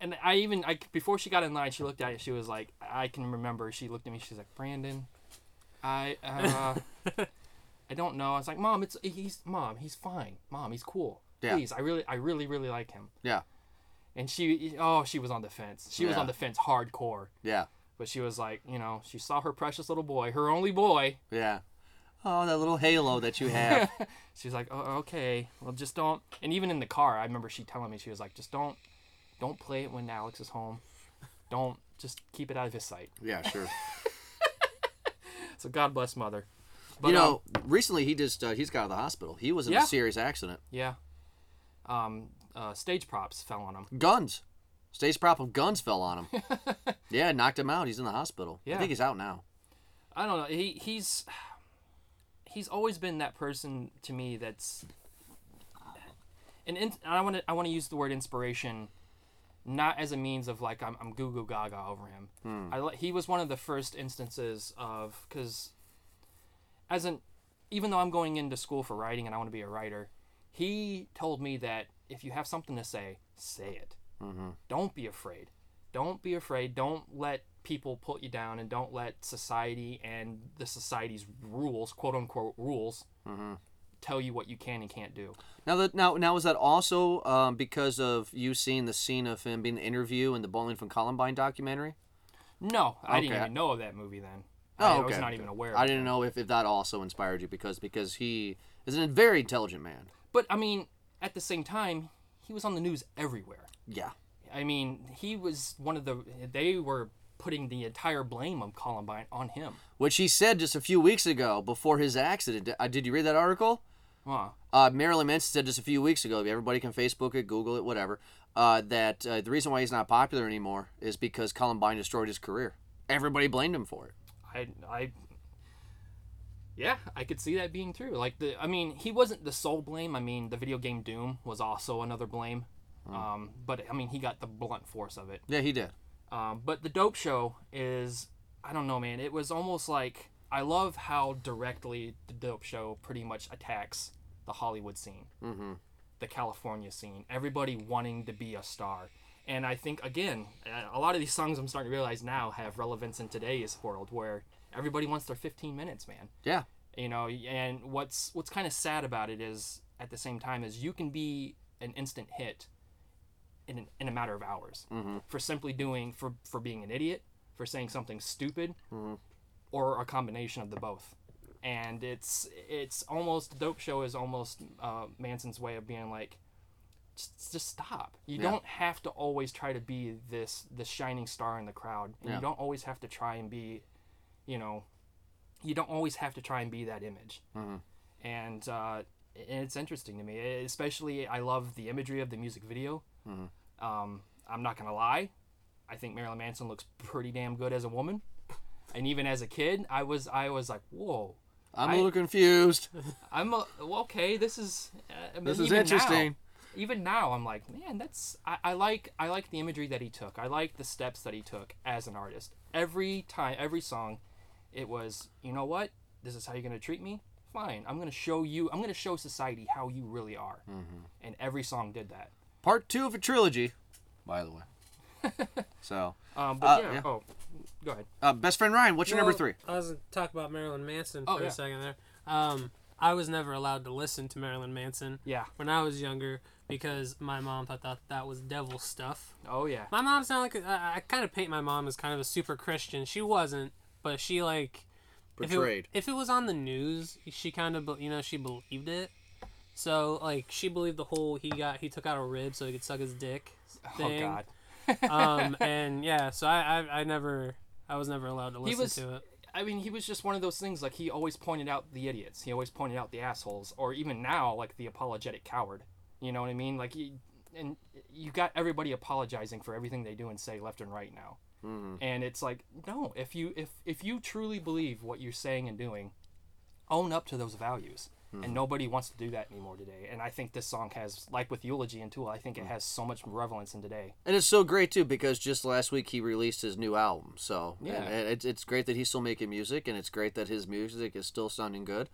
and I even I before she got in line, she looked at it. She was like, I can remember. She looked at me. She's like, Brandon, I uh, [laughs] I don't know. I was like, Mom, it's he's mom. He's fine. Mom, he's cool. Yeah. Please, I really I really really like him. Yeah. and she oh she was on the fence. She was Yeah. on the fence hardcore. Yeah. But she was like, you know, she saw her precious little boy, her only boy. Yeah. Oh, that little halo that you have. [laughs] She's like, oh, okay, well, just don't. And even in the car, I remember she telling me she was like, just don't, don't play it when Alex is home. Don't just keep it out of his sight. yeah, sure. [laughs] So God bless mother. But, you um, know, recently he just uh, he's got out of the hospital. He was in Yeah. a serious accident. yeah. Um, uh, stage props fell on him. Guns. Stage prop of guns fell on him. [laughs] yeah, knocked him out. He's in the hospital. Yeah. I think he's out now. I don't know. He he's he's always been that person to me that's and in, I want to I want to use the word inspiration not as a means of like I'm, I'm goo goo gaga over him. Hmm. I he was one of the first instances of because as an even though I'm going into school for writing and I want to be a writer, he told me that if you have something to say, say it. Mm-hmm. Don't be afraid. Don't be afraid. Don't let people put you down, and don't let society and the society's rules, quote unquote rules, mm-hmm. Tell you what you can and can't do. Now that now now was that also um, because of you seeing the scene of him being the interview in the Bowling for Columbine documentary? No, I didn't even know of that movie then. Oh, I okay. was not even aware. Of I didn't know if, if that also inspired you because because he is a very intelligent man. But I mean, at the same time, he was on the news everywhere. Yeah. I mean, he was one of the. They were putting the entire blame of Columbine on him. Which he said just a few weeks ago before his accident. Uh, did you read that article? Huh. Uh, Marilyn Manson said just a few weeks ago. Everybody can Facebook it, Google it, whatever. Uh, that uh, the reason why he's not popular anymore is because Columbine destroyed his career. Everybody blamed him for it. I I yeah, I could see that being true. Like the I mean, he wasn't the sole blame. I mean, the video game Doom was also another blame. Um, but I mean, he got the blunt force of it. Yeah, he did. Um, but the dope show is I don't know, man. It was almost like I love how directly the dope show pretty much attacks the Hollywood scene, mm-hmm. the California scene, everybody wanting to be a star. And I think again, a lot of these songs I'm starting to realize now have relevance in today's world where everybody wants their 15 minutes, man Yeah. you know and what's what's kind of sad about it is at the same time is you can be an instant hit in, in a matter of hours for simply doing for for being an idiot for saying something stupid or a combination of the both and it's it's almost dope show is almost uh, manson's way of being like just, just stop you Yeah. don't have to always try to be this this shining star in the crowd and Yeah. you don't always have to try and be you know you don't always have to try and be that image. And, uh, it's interesting to me, especially I love the imagery of the music video. Um, I'm not gonna lie, I think Marilyn Manson looks pretty damn good as a woman, and even as a kid, I was I was like, whoa, I'm a little confused. [laughs] I'm a, well, okay. This is uh, This is interesting. Now, even now, I'm like, man, that's I, I like I like the imagery that he took. I like the steps that he took as an artist. Every time, every song, it was, you know what? This is how you're gonna treat me. Fine. I'm gonna show you. I'm gonna show society how you really are. Mm-hmm. And every song did that. Part two of a trilogy, by the way. [laughs] so, Um, but Uh, yeah, yeah. Oh, go ahead. uh, best friend Ryan, what's your number three? I was gonna talk about Marilyn Manson Oh, for yeah. a second there. Um, I was never allowed to listen to Marilyn Manson Yeah. when I was younger because my mom thought that that was devil stuff. Oh yeah. My mom's not like a- I, I kind of paint my mom as kind of a super Christian. She wasn't, but she like if it, if it was on the news, she kind of you know she believed it. So like she believed the whole he got he took out a rib so he could suck his dick Oh thing. God. Um and yeah, so I, I I never I was never allowed to listen was- to it. I mean, he was just one of those things. Like he always pointed out the idiots. He always pointed out the assholes, or even now, like the apologetic coward. You know what I mean? Like he, and you got everybody apologizing for everything they do and say left and right now. And it's like, no, if you if if you truly believe what you're saying and doing, own up to those values. And nobody wants to do that anymore today. And I think this song has, like with Eulogy and Tool, I think it has so much relevance in today. And it's so great too because just last week he released his new album. So Yeah. and it's it's great that he's still making music, and it's great that his music is still sounding good.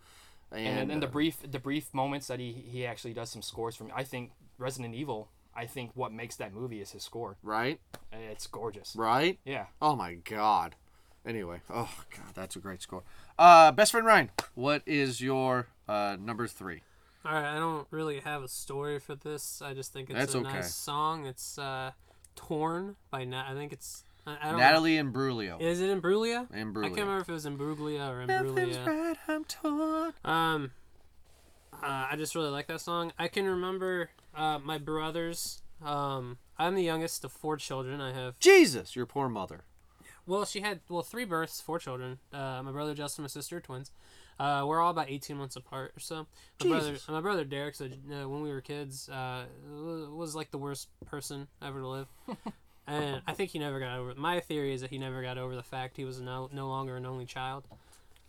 And, and, and the uh, brief the brief moments that he he actually does some scores from I think Resident Evil I think what makes that movie is his score right, it's gorgeous right. yeah Oh my god. Anyway, oh god, that's a great score. Uh, best friend Ryan, what is your uh, number three? All right, I don't really have a story for this. I just think it's That's a okay. nice song. It's uh, "Torn" by Nat. I think it's. I, I don't Natalie Imbruglia. Know. Is it Imbruglia? I can't remember if it was Imbruglia or Imbruglia. right, I'm torn. Um, uh, I just really like that song. I can remember uh, my brothers. Um, I'm the youngest of four children. I have Jesus, your poor mother. Well, she had well three births, four children. Uh, my brother Justin, my sister, twins. Uh, we're all about 18 months apart or so. My brother, my brother Derek, so, uh, when we were kids, uh, was like the worst person ever to live. [laughs] and I think he never got over. My theory is that he never got over the fact he was no no longer an only child.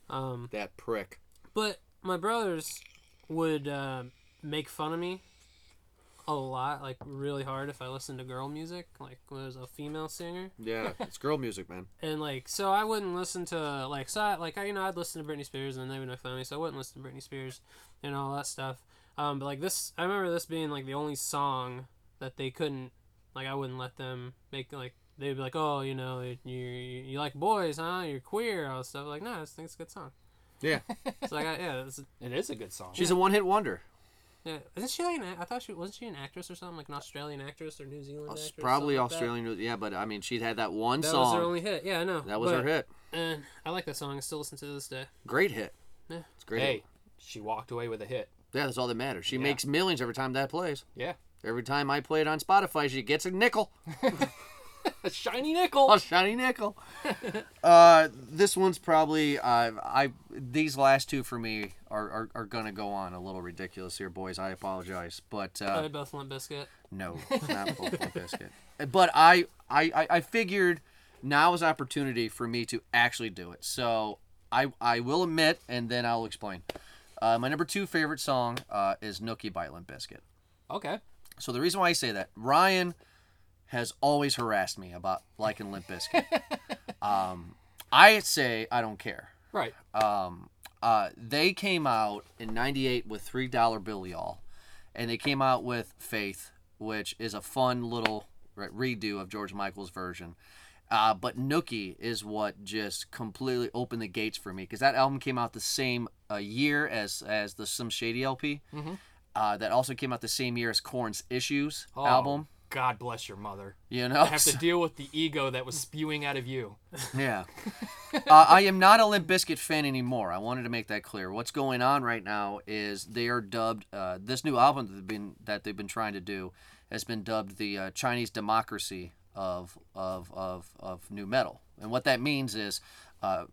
Um, That prick. but my brothers would uh, make fun of me a lot, like really hard, if I listen to girl music, like when it was a female singer, Yeah, [laughs] it's girl music, man. and like so I wouldn't listen to like so I, like I you know I'd listen to Britney Spears and they would make fun of so I wouldn't listen to Britney Spears and all that stuff. Um, but like this, I remember this being like the only song that they couldn't like I wouldn't let them make like. They'd be like, "Oh, you know, you, you, you like boys, huh? You're queer, all this stuff." Like, no, I just think it's a good song. Yeah. So like, I, yeah, it's, It is a good song. She's a one hit wonder. Yeah, isn't she like an? a- I thought she wasn't she an actress or something like an Australian actress or New Zealand actress. Probably something like that? Australian. Yeah, but I mean, she'd had that one That song. That was her only hit. Yeah, I know. that was but, her hit. And I like that song. I still listen to it this day. Great hit. Yeah. It's great. hey, hit. she walked away with a hit. Yeah, that's all that matters. She Yeah. makes millions every time that plays. Yeah. Every time I play it on Spotify, she gets a nickel. [laughs] [laughs] A shiny nickel. a shiny nickel. [laughs] uh, this one's probably uh, I. These last two for me are, are, are gonna go on a little ridiculous here, boys. I apologize, but uh, both Limp Biscuit. no, [laughs] not Buffalo Biscuit. But I, I I I figured now is opportunity for me to actually do it. So I I will admit, and then I'll explain. Uh, my number two favorite song uh, is Nookie by Limp Bizkit. Okay. So the reason why I say that, Ryan has always harassed me about liking Limp Bizkit. [laughs] um, I say I don't care. Right. Um, uh, they came out in '98 with Three Dollar Bill, y'all, and they came out with Faith, which is a fun little redo of George Michael's version. Uh, but Nookie is what just completely opened the gates for me because that album came out the same uh, year as as the Slim Shady LP. Uh, that also came out the same year as Korn's Issues Oh, album. God bless your mother. You know, I have to deal with the ego that was spewing out of you. [laughs] Yeah. [laughs] uh, I am not a Limp Bizkit fan anymore. I wanted to make that clear. What's going on right now is they are dubbed uh, this new album that they've been that they've been trying to do has been dubbed the uh, Chinese democracy of of of of nu metal. And what that means is uh,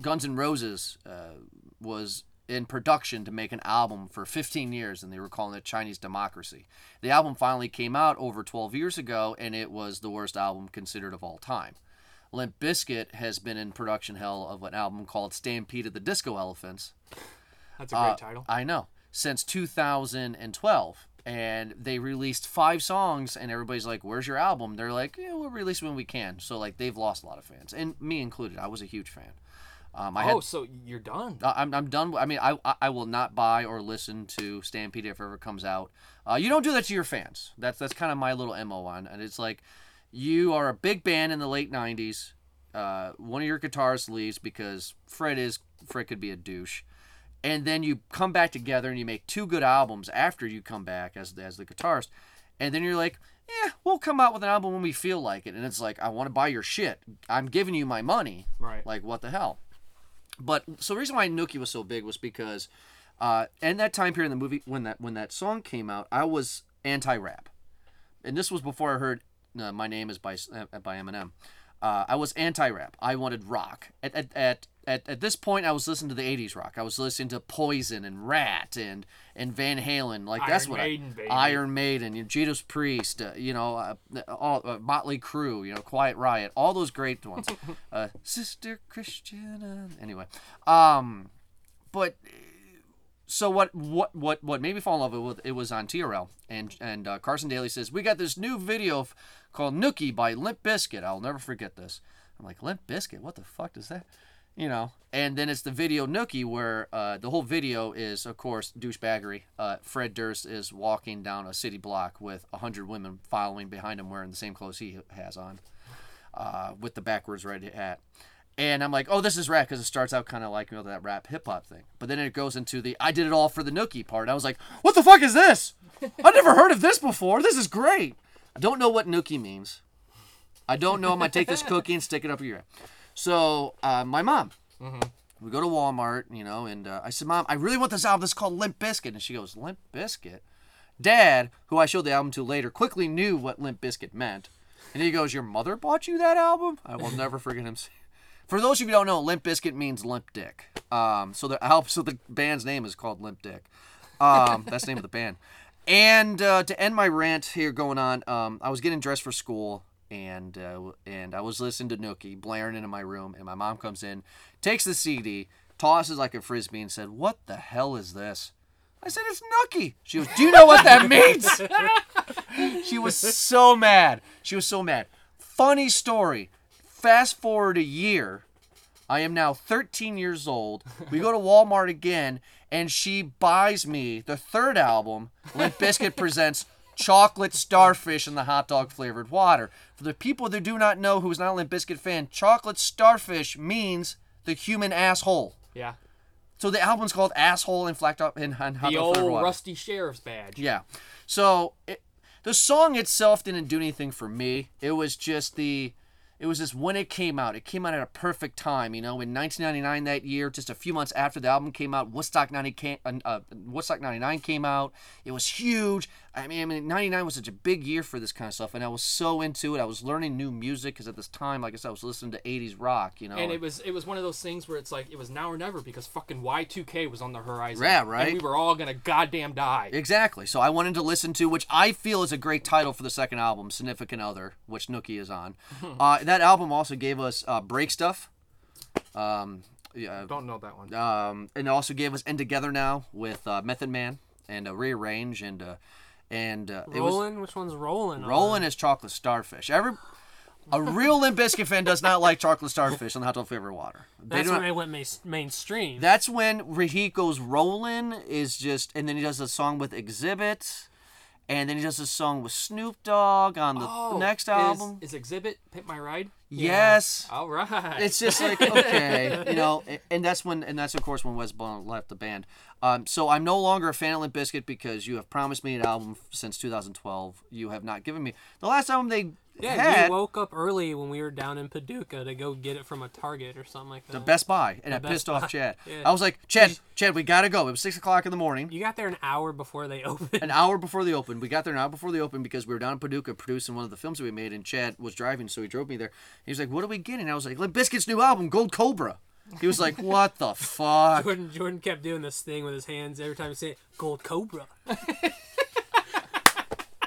Guns N' Roses uh, was in production to make an album for 15 years and they were calling it Chinese Democracy. The album finally came out over 12 years ago and it was the worst album considered of all time. Limp Bizkit has been in production hell of an album called Stampede of the Disco Elephants. That's a great Uh, title. I know. Since 2012. And they released five songs, and everybody's like, Where's your album? They're like, Yeah, we'll release when we can. So, like, they've lost a lot of fans, and me included. I was a huge fan. Um, I had oh, so you're done. I- I'm, I'm done. I mean, I, I- I will not buy or listen to Stampede if it ever comes out. Uh, you don't do that to your fans. That's that's kind of my little mo on, and it's like, you are a big band in the late '90s. Uh, one of your guitarists leaves because Fred is Fred could be a douche, and then you come back together and you make two good albums after you come back as as the guitarist, and then you're like, yeah, we'll come out with an album when we feel like it, and it's like, I want to buy your shit. I'm giving you my money. Right. Like what the hell? But so the reason why Nookie was so big was because, uh, in that time period in the movie when that when that song came out, I was anti-rap, and this was before I heard uh, "My Name Is" by uh, by Eminem. Uh, I was anti-rap. I wanted rock. At, at, at, at, at this point, I was listening to the '80s rock. I was listening to Poison and Ratt and and Van Halen. Like that's what Maiden, I, baby. Iron Maiden, you know, Judas Priest, uh, you know, uh, all uh, Motley Crue, you know, Quiet Riot, all those great ones. [laughs] uh, Sister Christiana. Anyway, um, but so what? What? What? What made me fall in love with it? Was on TRL, and and uh, Carson Daly says we got this new video f- called Nookie by Limp Bizkit. I'll never forget this. I'm like Limp Bizkit. What the fuck is that? You know, and then it's the video Nookie where uh, the whole video is, of course, douchebaggery. Uh, Fred Durst is walking down a city block with a hundred women following behind him wearing the same clothes he has on, uh, with the backwards red hat. And I'm like, oh, this is rap because it starts out kind of like you know that rap hip hop thing, but then it goes into the I did it all for the Nookie part. I was like, what the fuck is this? [laughs] I've never heard of this before. This is great. I don't know what Nookie means. I don't know. I'm gonna take this cookie and stick it up your ear. So uh, my mom, we go to Walmart, you know, and uh, I said, Mom, I really want this album. It's called Limp Biscuit, and she goes, Limp Biscuit. Dad, who I showed the album to later, quickly knew what Limp Biscuit meant, and he goes, Your mother bought you that album? I will never forget him. For those of you who don't know, Limp Biscuit means limp dick. Um, so the album, so the band's name is called Limp Dick. Um, [laughs] that's the name of the band. And uh, to end my rant here going on, um, I was getting dressed for school and uh, and I was listening to Nookie blaring into my room, and my mom comes in, takes the CD, tosses like a frisbee, and said, "What the hell is this?" I said, "It's Nookie." She goes, "Do you know what that means?" [laughs] she was so mad. She was so mad. Funny story. Fast forward a year. I am now 13 years old. We go to Walmart again, and she buys me the third album, Limp Bizkit presents Chocolate Starfish in the hot dog flavored water. For the people that do not know who's not a Limp Bizkit fan, Chocolate Starfish means the human asshole. Yeah. So the album's called Asshole and Flacked Up in Hot The Dog old Flavored Water. rusty sheriff's badge. Yeah. So it, the song itself didn't do anything for me. It was just the, it was just when it came out. It came out at a perfect time. You know, in 1999 that year, just a few months after the album came out, Woodstock 90 came, uh, uh, Woodstock 99 came out. It was huge. I mean, I mean, 99 was such a big year for this kind of stuff, and I was so into it. I was learning new music because at this time, like I said, I was listening to 80s rock. You know, And it was it was one of those things where it's like it was now or never because fucking Y2K was on the horizon. Yeah, right. And we were all gonna goddamn die. Exactly. So I wanted to listen to, which I feel is a great title for the second album, Significant Other, which Nookie is on. [laughs] uh, that album also gave us uh, Break Stuff. Um, yeah, Don't know that one. um, and it also gave us N 2gether Now with uh, Method Man and uh, Rearrange and uh, and uh, it was Rolling? Which one's rolling? on? Rolling is Chocolate Starfish. Every a real Limp Bizkit fan does not like Chocolate Starfish on the hot dog flavored water. They That's do when not- they went main- mainstream. that's when he goes rolling is just, and then he does a song with Exhibit, and then he does a song with Snoop Dogg on the Oh, next is- album. is, Exhibit "Pit My Ride. Yes, All right. it's just like okay, [laughs] you know, and that's when, and that's of course when Wes Blunt left the band. Um, so I'm no longer a fan of Limp Bizkit because you have promised me an album since 2012. You have not given me the last album they yeah, had. you woke up early when we were down in Paducah to go get it from a Target or something like that. the Best Buy, and I Best pissed off Chad. [laughs] yeah. I was like, Chad, Chad, we gotta go. It was six o'clock in the morning. You got there an hour before they [laughs] opened. an hour before they opened. We got there an hour before they opened because we were down in Paducah producing one of the films that we made, and Chad was driving, so he drove me there. He was like, "What are we getting?" I was like, "Limp Bizkit's new album, Gold Cobra." He was like, "What the [laughs] fuck?" Jordan, Jordan kept doing this thing with his hands every time he said Gold Cobra.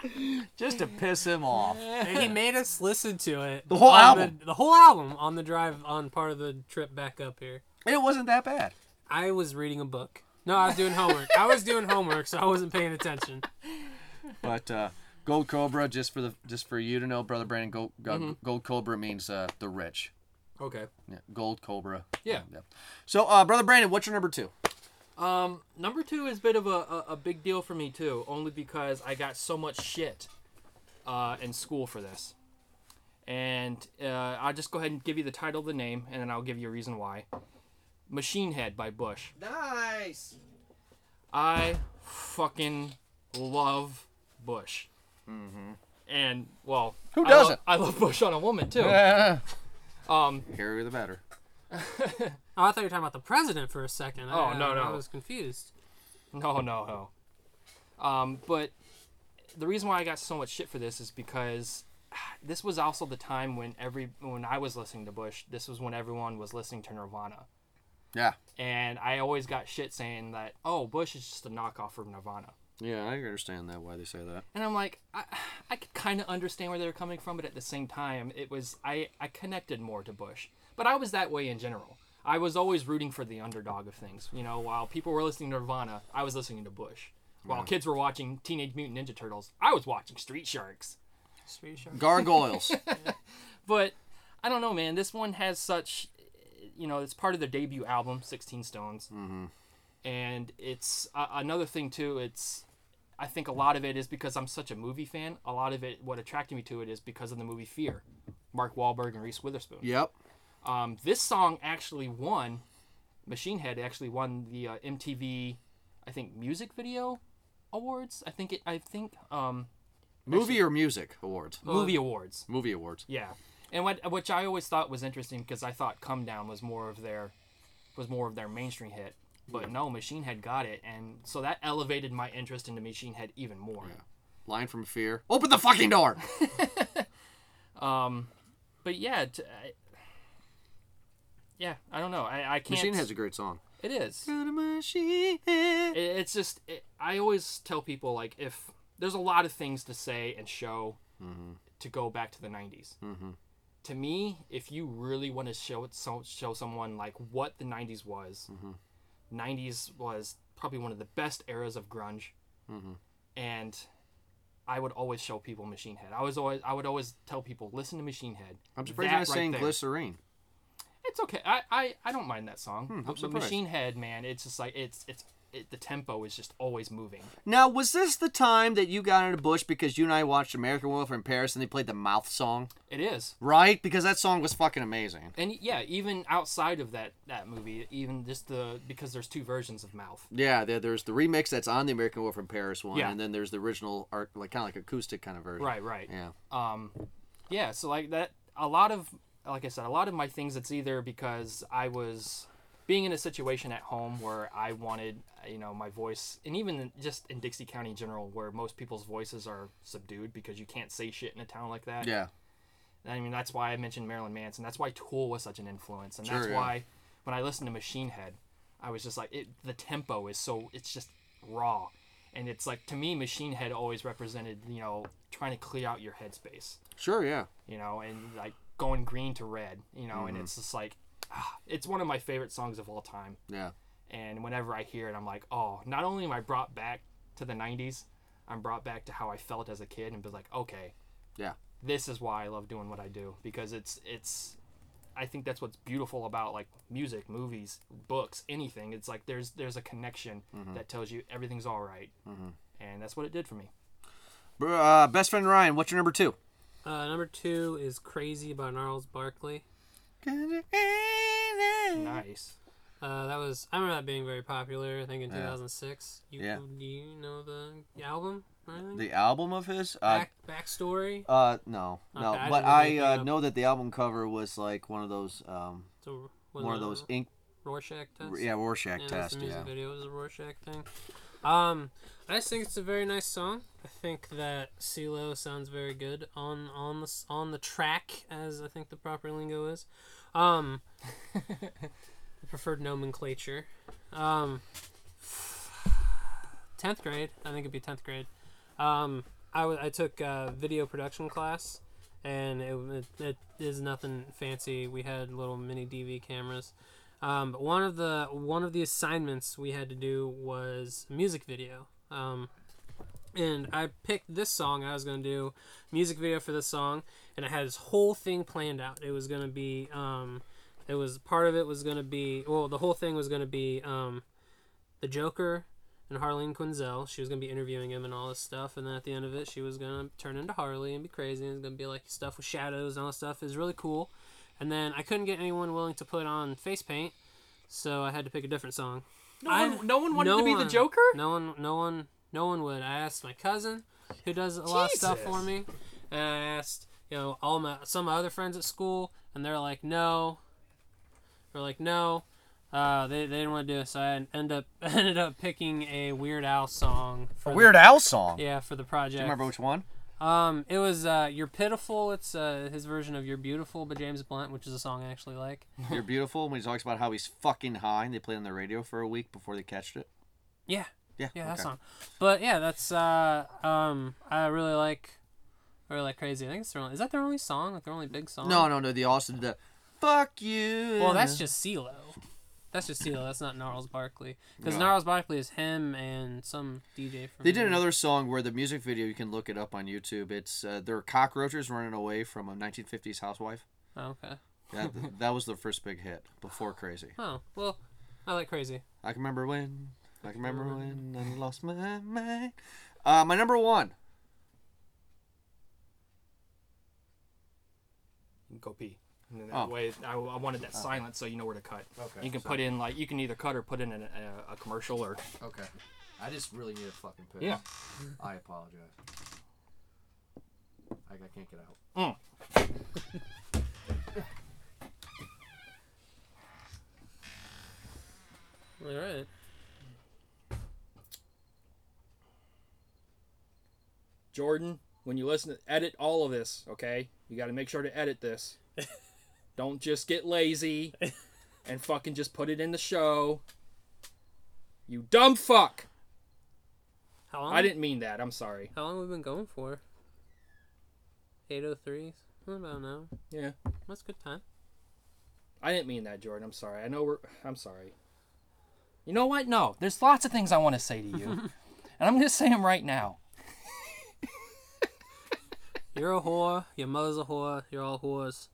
[laughs] Just to piss him off. and he made us listen to it. The whole album. The, the whole album on the drive on part of the trip back up here. It wasn't that bad. I was reading a book. No, I was doing homework. I was doing homework, so I wasn't paying attention. But uh, Gold Cobra, just for the just for you to know, brother Brandon, Gold, uh, Gold Cobra means uh, the rich. okay. Yeah, Gold Cobra. Yeah. So, uh, brother Brandon, what's your number two? Um, number two is a bit of a, a, a big deal for me too, only because I got so much shit uh, in school for this. And uh, I'll just go ahead and give you the title of the name, and then I'll give you a reason why. Machine Head by Bush. Nice. I fucking love Bush. Mm-hmm. And well, Who doesn't? love- I love Bush on a woman too. Yeah. [laughs] Um, Harrier the better. [laughs] Oh, I thought you were talking about the president for a second. Oh, I, no, no. I was confused. No, no, no. Um, but the reason why I got so much shit for this is because this was also the time when every when I was listening to Bush, this was when everyone was listening to Nirvana. Yeah. And I always got shit saying that, oh, Bush is just a knockoff of Nirvana. Yeah, I understand that why they say that. And I'm like, I, I could kind of understand where they were coming from, but at the same time, it was I, I connected more to Bush. But I was that way in general. I was always rooting for the underdog of things. You know, while people were listening to Nirvana, I was listening to Bush. While kids were watching Teenage Mutant Ninja Turtles, I was watching Street Sharks. Sweet shark. Gargoyles. [laughs] But I don't know, man. This one has such, you know, it's part of their debut album, Sixteen Stones, mm-hmm. and it's uh, another thing too. It's, I think a lot of it is because I'm such a movie fan. A lot of it, what attracted me to it, is because of the movie Fear, Mark Wahlberg and Reese Witherspoon. yep. Um, this song actually won. Machine Head actually won the uh, MTV, I think, music video awards. I think it. I think um, Movie or music awards? movie awards. Movie awards. Yeah, and what which I always thought was interesting because I thought "Come Down" was more of their was more of their mainstream hit, but no, Machine Head got it, and so that elevated my interest into Machine Head even more. Yeah. Line from Fear. Open the fucking door. [laughs] Um, but yeah, t yeah, I don't know. I, I can't. Machine has a great song. It is. Machine. It, it's just it, I always tell people like if there's a lot of things to say and show mm-hmm. to go back to the 90s. Mm-hmm. To me, if you really want to show it, so, show someone like what the 90s was, mm-hmm. 90s was probably one of the best eras of grunge, mm-hmm. and I would always show people Machine Head. I was always I would always tell people listen to Machine Head. I'm surprised you're not right saying there. Glycerine. It's okay. I, I, I don't mind that song. I'm but surprised. Machine Head, man, it's just like it's it's it, the tempo is just always moving. Now, was this the time that you got into Bush because you and I watched American Wolf in Paris and they played the Mouth song? It is. Right? Because that song was fucking amazing. And yeah, even outside of that that movie, even just the because there's two versions of Mouth. Yeah, there, there's the remix that's on the American Wolf in Paris one, Yeah. and then there's the original art, like kind of like acoustic kind of version. Right, right. Yeah. Um, yeah. So like that, a lot of like I said, a lot of my things. It's either because I was being in a situation at home where I wanted, you know, my voice, and even just in Dixie County in general, where most people's voices are subdued because you can't say shit in a town like that. Yeah. I mean, that's why I mentioned Marilyn Manson. That's why Tool was such an influence, and Sure, that's yeah. why when I listened to Machine Head, I was just like, it. The tempo is so it's just raw, and it's like to me, Machine Head always represented you know trying to clear out your headspace, Sure, yeah. you know, and like going green to red, you know, Mm-hmm. and it's just like, ah, it's one of my favorite songs of all time, Yeah. and whenever I hear it, I'm like, oh, not only am I brought back to the '90s, I'm brought back to how I felt as a kid, and be like, okay, Yeah. this is why I love doing what I do because it's it's I think that's what's beautiful about like music, movies, books, anything. It's like there's there's a connection that tells you everything's all right. and that's what it did for me. Uh, best friend Ryan, what's your number two? Uh, number two is "Crazy" by Gnarls Barkley. Nice. Uh, that was I remember that being very popular. I think in Yeah. 2006. You, Yeah. Do you know the album? Or anything? The album of his? Uh, Back backstory. uh no, no. Okay, I but didn't look I uh, up. know that the album cover was like one of those, um, So, was one of it those ink, Rorschach test. yeah, Rorschach yeah, that's test, the music yeah. video was a Rorschach thing. Um, I just think it's a very nice song. I think that CeeLo sounds very good on on the on the track, as I think the proper lingo is. Um, [laughs] the preferred nomenclature. Um, tenth grade. I think it'd be tenth grade. Um, I, w- I took uh, video production class, and it, it, it is nothing fancy. We had little mini DV cameras. Um, but one of the one of the assignments we had to do was music video. Um, and I picked this song. I was gonna do music video for this song, and I had this whole thing planned out. It was gonna be, um, it was part of it was gonna be, well, the whole thing was gonna be, um, the Joker and Harleen Quinzel. She was gonna be interviewing him and all this stuff, and then at the end of it, she was gonna turn into Harley and be crazy, and it's gonna be like stuff with shadows and all that stuff. It was really cool. And then I couldn't get anyone willing to put on face paint, so I had to pick a different song. No I- one, no one wanted no to be the Joker. No one, no one, no one would. I asked my cousin, who does a lot of stuff for me, and I asked, you know, all my some of my other friends at school, and they're like, no. They're like, no. Uh, they, they didn't want to do it, so I end up [laughs] ended up picking a Weird Al song. For the- Weird Al song. yeah, for the project. Do you remember which one? Um, it was uh, "You're Pitiful." It's uh, his version of "You're Beautiful" by James Blunt, which is a song I actually like. [laughs] You're beautiful. When he talks about how he's fucking high, and they played on the radio for a week before they catched it. Yeah, Yeah. yeah, that song. But yeah, that's uh, um, I really like, I really like "Crazy." I think it's their only, is that their only song? Like their only big song? No, no, no. They also did the "fuck you." Well, that's just CeeLo. That's just CeeLo. That's not Gnarls Barkley. Because No. Gnarls Barkley is him and some DJ from. They did another song where the music video you can look it up on YouTube. It's uh, they're cockroaches running away from a 1950s housewife. Oh, okay. That [laughs] that was the first big hit before Crazy. Oh well, I like Crazy. I can remember when. I can remember when I lost my mind. Uh, my number one. Go pee. And then that Oh. way, I, I wanted that silence so you know where to cut. Okay, You can so- put in like you can either cut or put in a, a, a commercial or Okay. I just really need a fucking piss. Yeah. I apologize. I, I can't get out. Mm. [laughs] All right. Jordan, when you listen to edit all of this, okay? You got to make sure to edit this. [laughs] Don't just get lazy [laughs] and fucking just put it in the show. You dumb fuck. How long? I didn't mean that. I'm sorry. How long have we been going for? 803s? What about now? Yeah. That's good time. I didn't mean that, Jordan. I'm sorry. I know we're I'm sorry. You know what? No. There's lots of things I want to say to you. [laughs] and I'm going to say them right now. You're a whore. Your mother's a whore. You're all whores.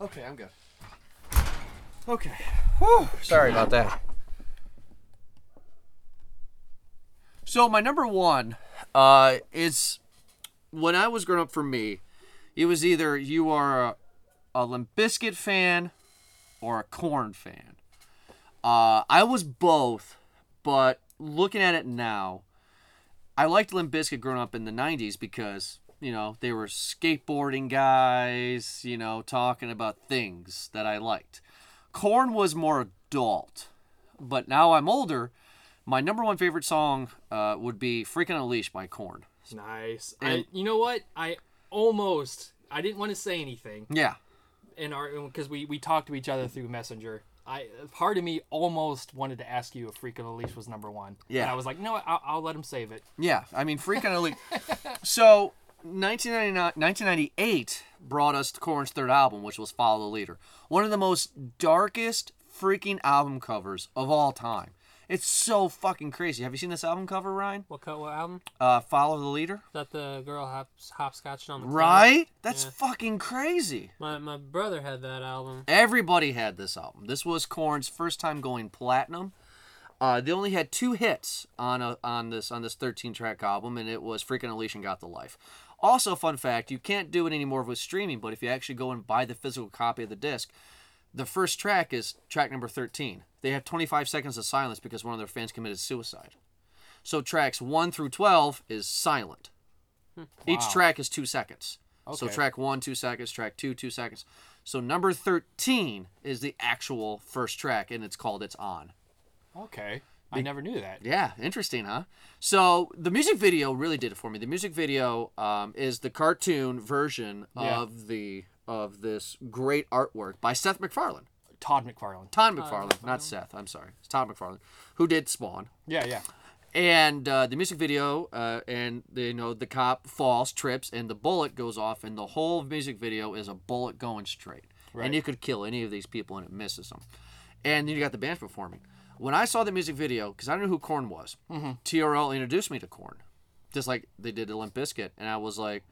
Okay, I'm good. Okay. Whew, sorry about that. So my number one uh, is when I was growing up. For me, it was either you are a, a Limp Bizkit fan or a Korn fan. Uh, I was both, but looking at it now, I liked Limp Bizkit growing up in the '90s because you know they were skateboarding guys, you know, talking about things that I liked. Korn was more adult, but now I'm older. My number one favorite song uh, would be "Freak on a Leash" by Korn. Nice. And- I, you know what? I almost I didn't want to say anything Yeah, in our because we we talked to each other through Messenger. I part of me almost wanted to ask you if Freak on a Leash was number one. Yeah. And I was like, no, I'll, I'll let him save it. yeah. I mean, "Freaking [laughs] Unleashed." so 1999, 1998 brought us to Korn's third album, which was "Follow the Leader," one of the most darkest freaking album covers of all time. It's so fucking crazy. Have you seen this album cover, Ryan? What cut? What album? Uh, "Follow the Leader." Is that the girl hops, hopscotching on the? Right? That's Yeah. fucking crazy. My my brother had that album. Everybody had this album. This was Korn's first time going platinum. Uh, they only had two hits on a, on this on this 13 track album, and it was "Freak on a Leash" and "Got the Life." Also, fun fact: you can't do it anymore with streaming, but if you actually go and buy the physical copy of the disc, the first track is track number 13. They have 25 seconds of silence because one of their fans committed suicide. So tracks 1 through 12 is silent. Each track is 2 seconds. So track 1 2 seconds, track 2 2 seconds. So number 13 is the actual first track and it's called It's On. Okay. I never knew that. Yeah, interesting, huh? So the music video really did it for me. The music video um, is the cartoon version Yeah. of the of this great artwork by Seth MacFarlane. Todd McFarlane. Todd McFarlane, not Seth. I'm sorry. It's Todd McFarlane, who did Spawn. Yeah, yeah. And uh, the music video, uh, and the, you know the cop falls, trips, and the bullet goes off, and the whole music video is a bullet going straight, Right. and you could kill any of these people, and it misses them. And then you got the band performing. When I saw the music video, because I know who Korn was, TRL introduced me to Korn, just like they did to Limp Bizkit, and I was like,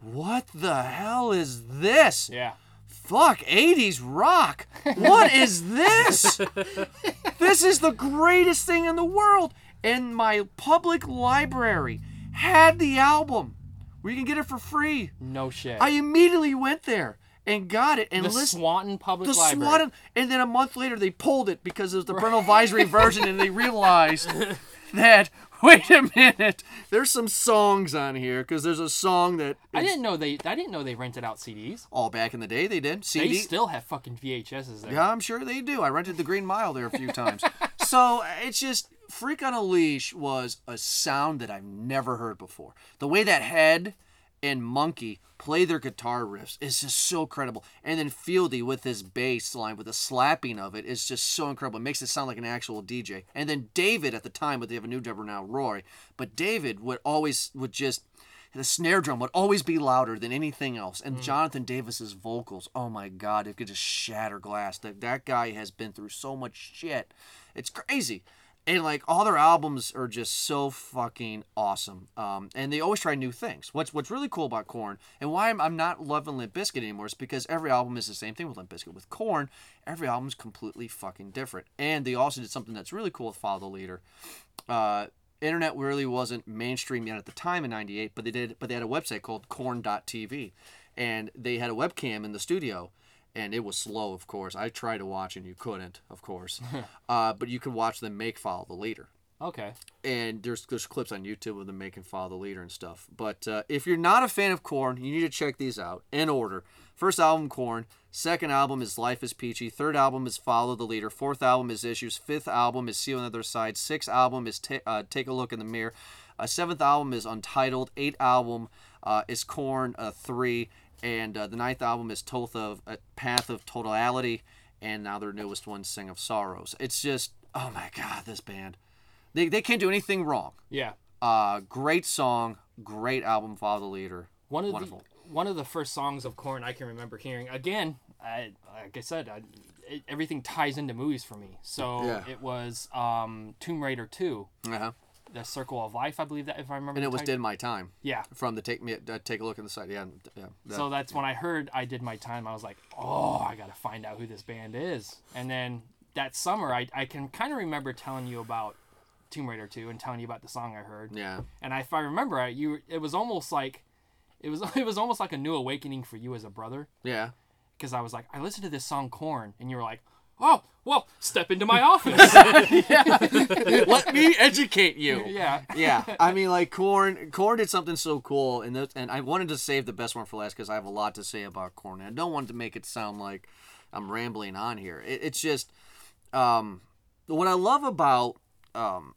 "What the hell is this?" Yeah. Fuck, 80s rock. What is this? [laughs] this is the greatest thing in the world. And my public library had the album where you can get it for free. No shit. I immediately went there and got it and the listened. Swanton Public The Library. Swanton, and then a month later they pulled it because it was the parental advisory version, and they realized [laughs] that [laughs] wait a minute, there's some songs on here because there's a song that I is- didn't know they. I didn't know they rented out CDs. all back in the day they did CD. They still have fucking VHSs there. Yeah, I'm sure they do. I rented the Green Mile there a few times. [laughs] so it's just Freak on a Leash was a sound that I've never heard before. The way that Head and Munky play their guitar riffs is just so credible. And then Fieldy with his bass line, with the slapping of it, is just so incredible. It makes it sound like an actual DJ. And then David at the time, but they have a new drummer now, Roy. But David would always would just the snare drum would always be louder than anything else. And mm. Jonathan Davis's vocals, oh my God, it could just shatter glass. That that guy has been through so much shit. It's crazy. And like all their albums are just so fucking awesome. Um, and they always try new things. What's what's really cool about Korn and why I'm, I'm not loving Limp Bizkit anymore is because every album is the same thing with Limp Bizkit. With Korn every album's completely fucking different. And they also did something that's really cool with Follow the Leader. Uh, internet really wasn't mainstream yet at the time in 98 but they did but they had a website called corn.tv and they had a webcam in the studio and it was slow of course i tried to watch and you couldn't of course [laughs] uh, but you could watch them make follow the leader Okay. and there's there's clips on YouTube of them making follow the leader and stuff. But uh, if you're not a fan of Korn, you need to check these out in order. First album, Korn. Second album is Life is Peachy. Third album is Follow the Leader. Fourth album is Issues. Fifth album is See You on the Other Side. Sixth album is ta- uh, Take a Look in the Mirror. Uh, seventh album is Untitled. Eighth album uh, is Korn uh, Three, and uh, the ninth album is Toth uh, Path of Totality. And now their newest one, Sing of Sorrows. It's just oh my god, this band. They, they can't do anything wrong. Yeah. Uh, great song, great album, Follow the Leader. One of Wonderful. the one of the first songs of Korn I can remember hearing. Again, I, like I said, I, it, everything ties into movies for me. So Yeah. it was um, Tomb Raider Two, Uh-huh. The Circle of Life, I believe that if I remember. And it was title. Did My Time Yeah. from the Take Me uh, Take a Look at the Side. Yeah, yeah. that- So that's when I heard I did my time. I was like, oh, I gotta find out who this band is. And then that summer, I, I can kind of remember telling you about Tomb Raider 2 and telling you about the song I heard. yeah. And if I remember you it was almost like it was [laughs] it was almost like a new awakening for you as a brother Yeah. because I was like, I listened to this song Korn, and you were like, oh, well, step into my office. [laughs] [laughs] Let me educate you. yeah. yeah, I mean, like Korn. Korn did something so cool, and that, and I wanted to save the best one for last because I have a lot to say about Korn. I don't want to make it sound like I'm rambling on here. It, it's just, um, what I love about um,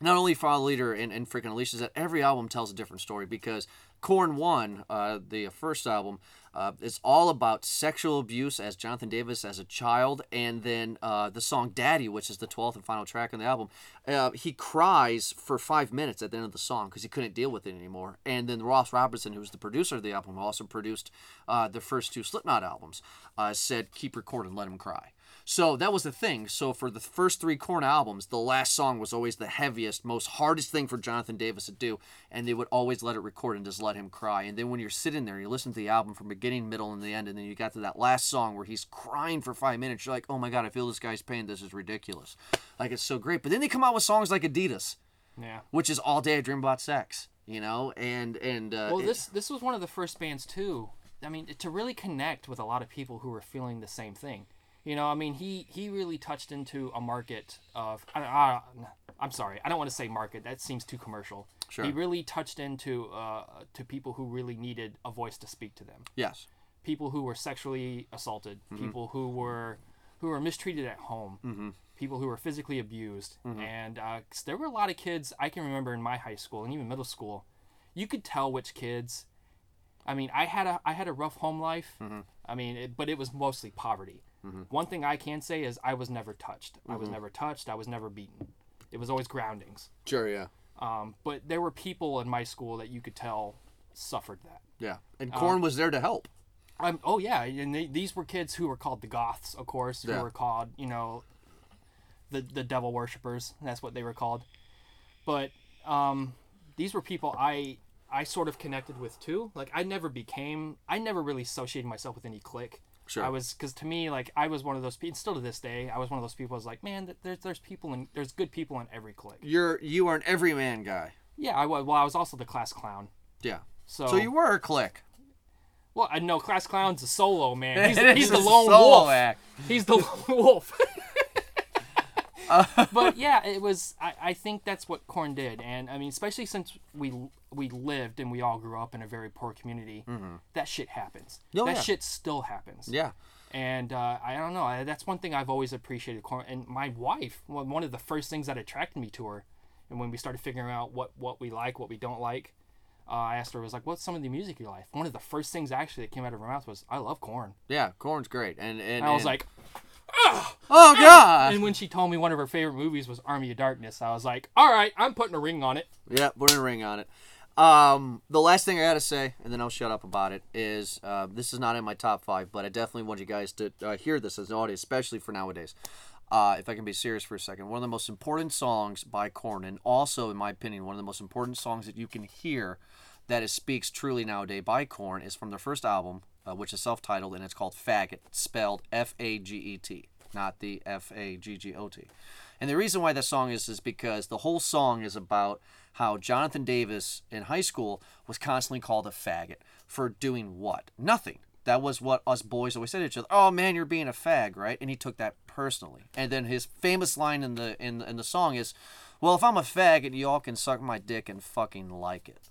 not only Follow the Leader and, and Freak on a Leash is that every album tells a different story because Korn One, uh, the first album, uh, is all about sexual abuse as Jonathan Davis as a child, and then uh, the song "Daddy," which is the twelfth and final track on the album. Uh, he cries for five minutes at the end of the song because he couldn't deal with it anymore. And then Ross Robinson, who was the producer of the album, also produced uh, the first two Slipknot albums, uh, said, "Keep recording, let him cry." So that was the thing. So for the first three Korn albums, the last song was always the heaviest, most hardest thing for Jonathan Davis to do, and they would always let it record and just let him cry. And then when you're sitting there, and you listen to the album from beginning, middle, and the end, and then you got to that last song where he's crying for five minutes. You're like, oh my god, I feel this guy's pain. This is ridiculous. Like it's so great. But then they come out with songs like Adidas, Yeah. which is all day I dream about sex. You know, and and uh, Well, this this was one of the first bands too. I mean, to really connect with a lot of people who were feeling the same thing. You know, I mean, he he really touched into a market of. I, I, I'm sorry, I don't want to say market. That seems too commercial. Sure. He really touched into uh, to people who really needed a voice to speak to them. yes, People who were sexually assaulted. Mm-hmm. People who were who were mistreated at home. Mm-hmm. People who were physically abused. And uh, there were a lot of kids I can remember in my high school and even middle school. You could tell which kids I mean, I had a I had a rough home life. I mean, it, but it was mostly poverty. One thing I can say is I was never touched. I was never touched. I was never beaten. It was always groundings. sure, yeah, Um, but there were people in my school that you could tell suffered that. yeah. And Korn was there to help. Um, oh yeah, and they, these were kids who were called the Goths, of course, who Yeah. were called, you know, the the devil worshippers. That's what they were called. But um, these were people I I sort of connected with too. Like I never became, I never really associated myself with any clique. Sure. I was because to me, like I was one of those people. Still to this day, I was one of those people. I was like, man, there's there's people and there's good people in every clique. You're you are an everyman guy. Yeah, I was. Well, I was also the class clown. Yeah. So, So you were a clique. well, I know class clown's a solo man. [laughs] He's, he's the lone wolf. act. He's the [laughs] lone wolf. [laughs] but yeah, it was. I, I think that's what Korn did, and I mean, especially since we we lived and we all grew up in a very poor community, that shit happens. Oh, that yeah. shit still happens. Yeah. And uh, I don't know. I, that's one thing I've always appreciated. Korn And my wife, one of the first things that attracted me to her, and when we started figuring out what what we like, what we don't like, uh, I asked her, I was like, "What's some of the music you like?" One of the first things actually that came out of her mouth was, "I love Korn. Yeah. Korn's great. And and, And I was and- like, oh god. and when she told me one of her favorite movies was Army of Darkness, I was like, "All right, I'm putting a ring on it." Yeah, putting a ring on it. Um, the last thing I gotta say, and then I'll shut up about it, is uh, this is not in my top five, but I definitely want you guys to uh, hear this as an audience, especially for nowadays. uh, if I can be serious for a second, one of the most important songs by Korn, and also, in my opinion, one of the most important songs that you can hear that is speaks truly nowadays by Korn is from their first album, uh, which is self-titled, and it's called Faggot, spelled F-A-G-E-T, not the F-A-G-G-O-T. And the reason why that song is is because the whole song is about how Jonathan Davis in high school was constantly called a faggot for doing what? Nothing. That was what us boys always said to each other. Oh man, you're being a fag, right? And he took that personally. And then his famous line in the in in the song is, "Well, if I'm a faggot, you all can suck my dick and fucking like it."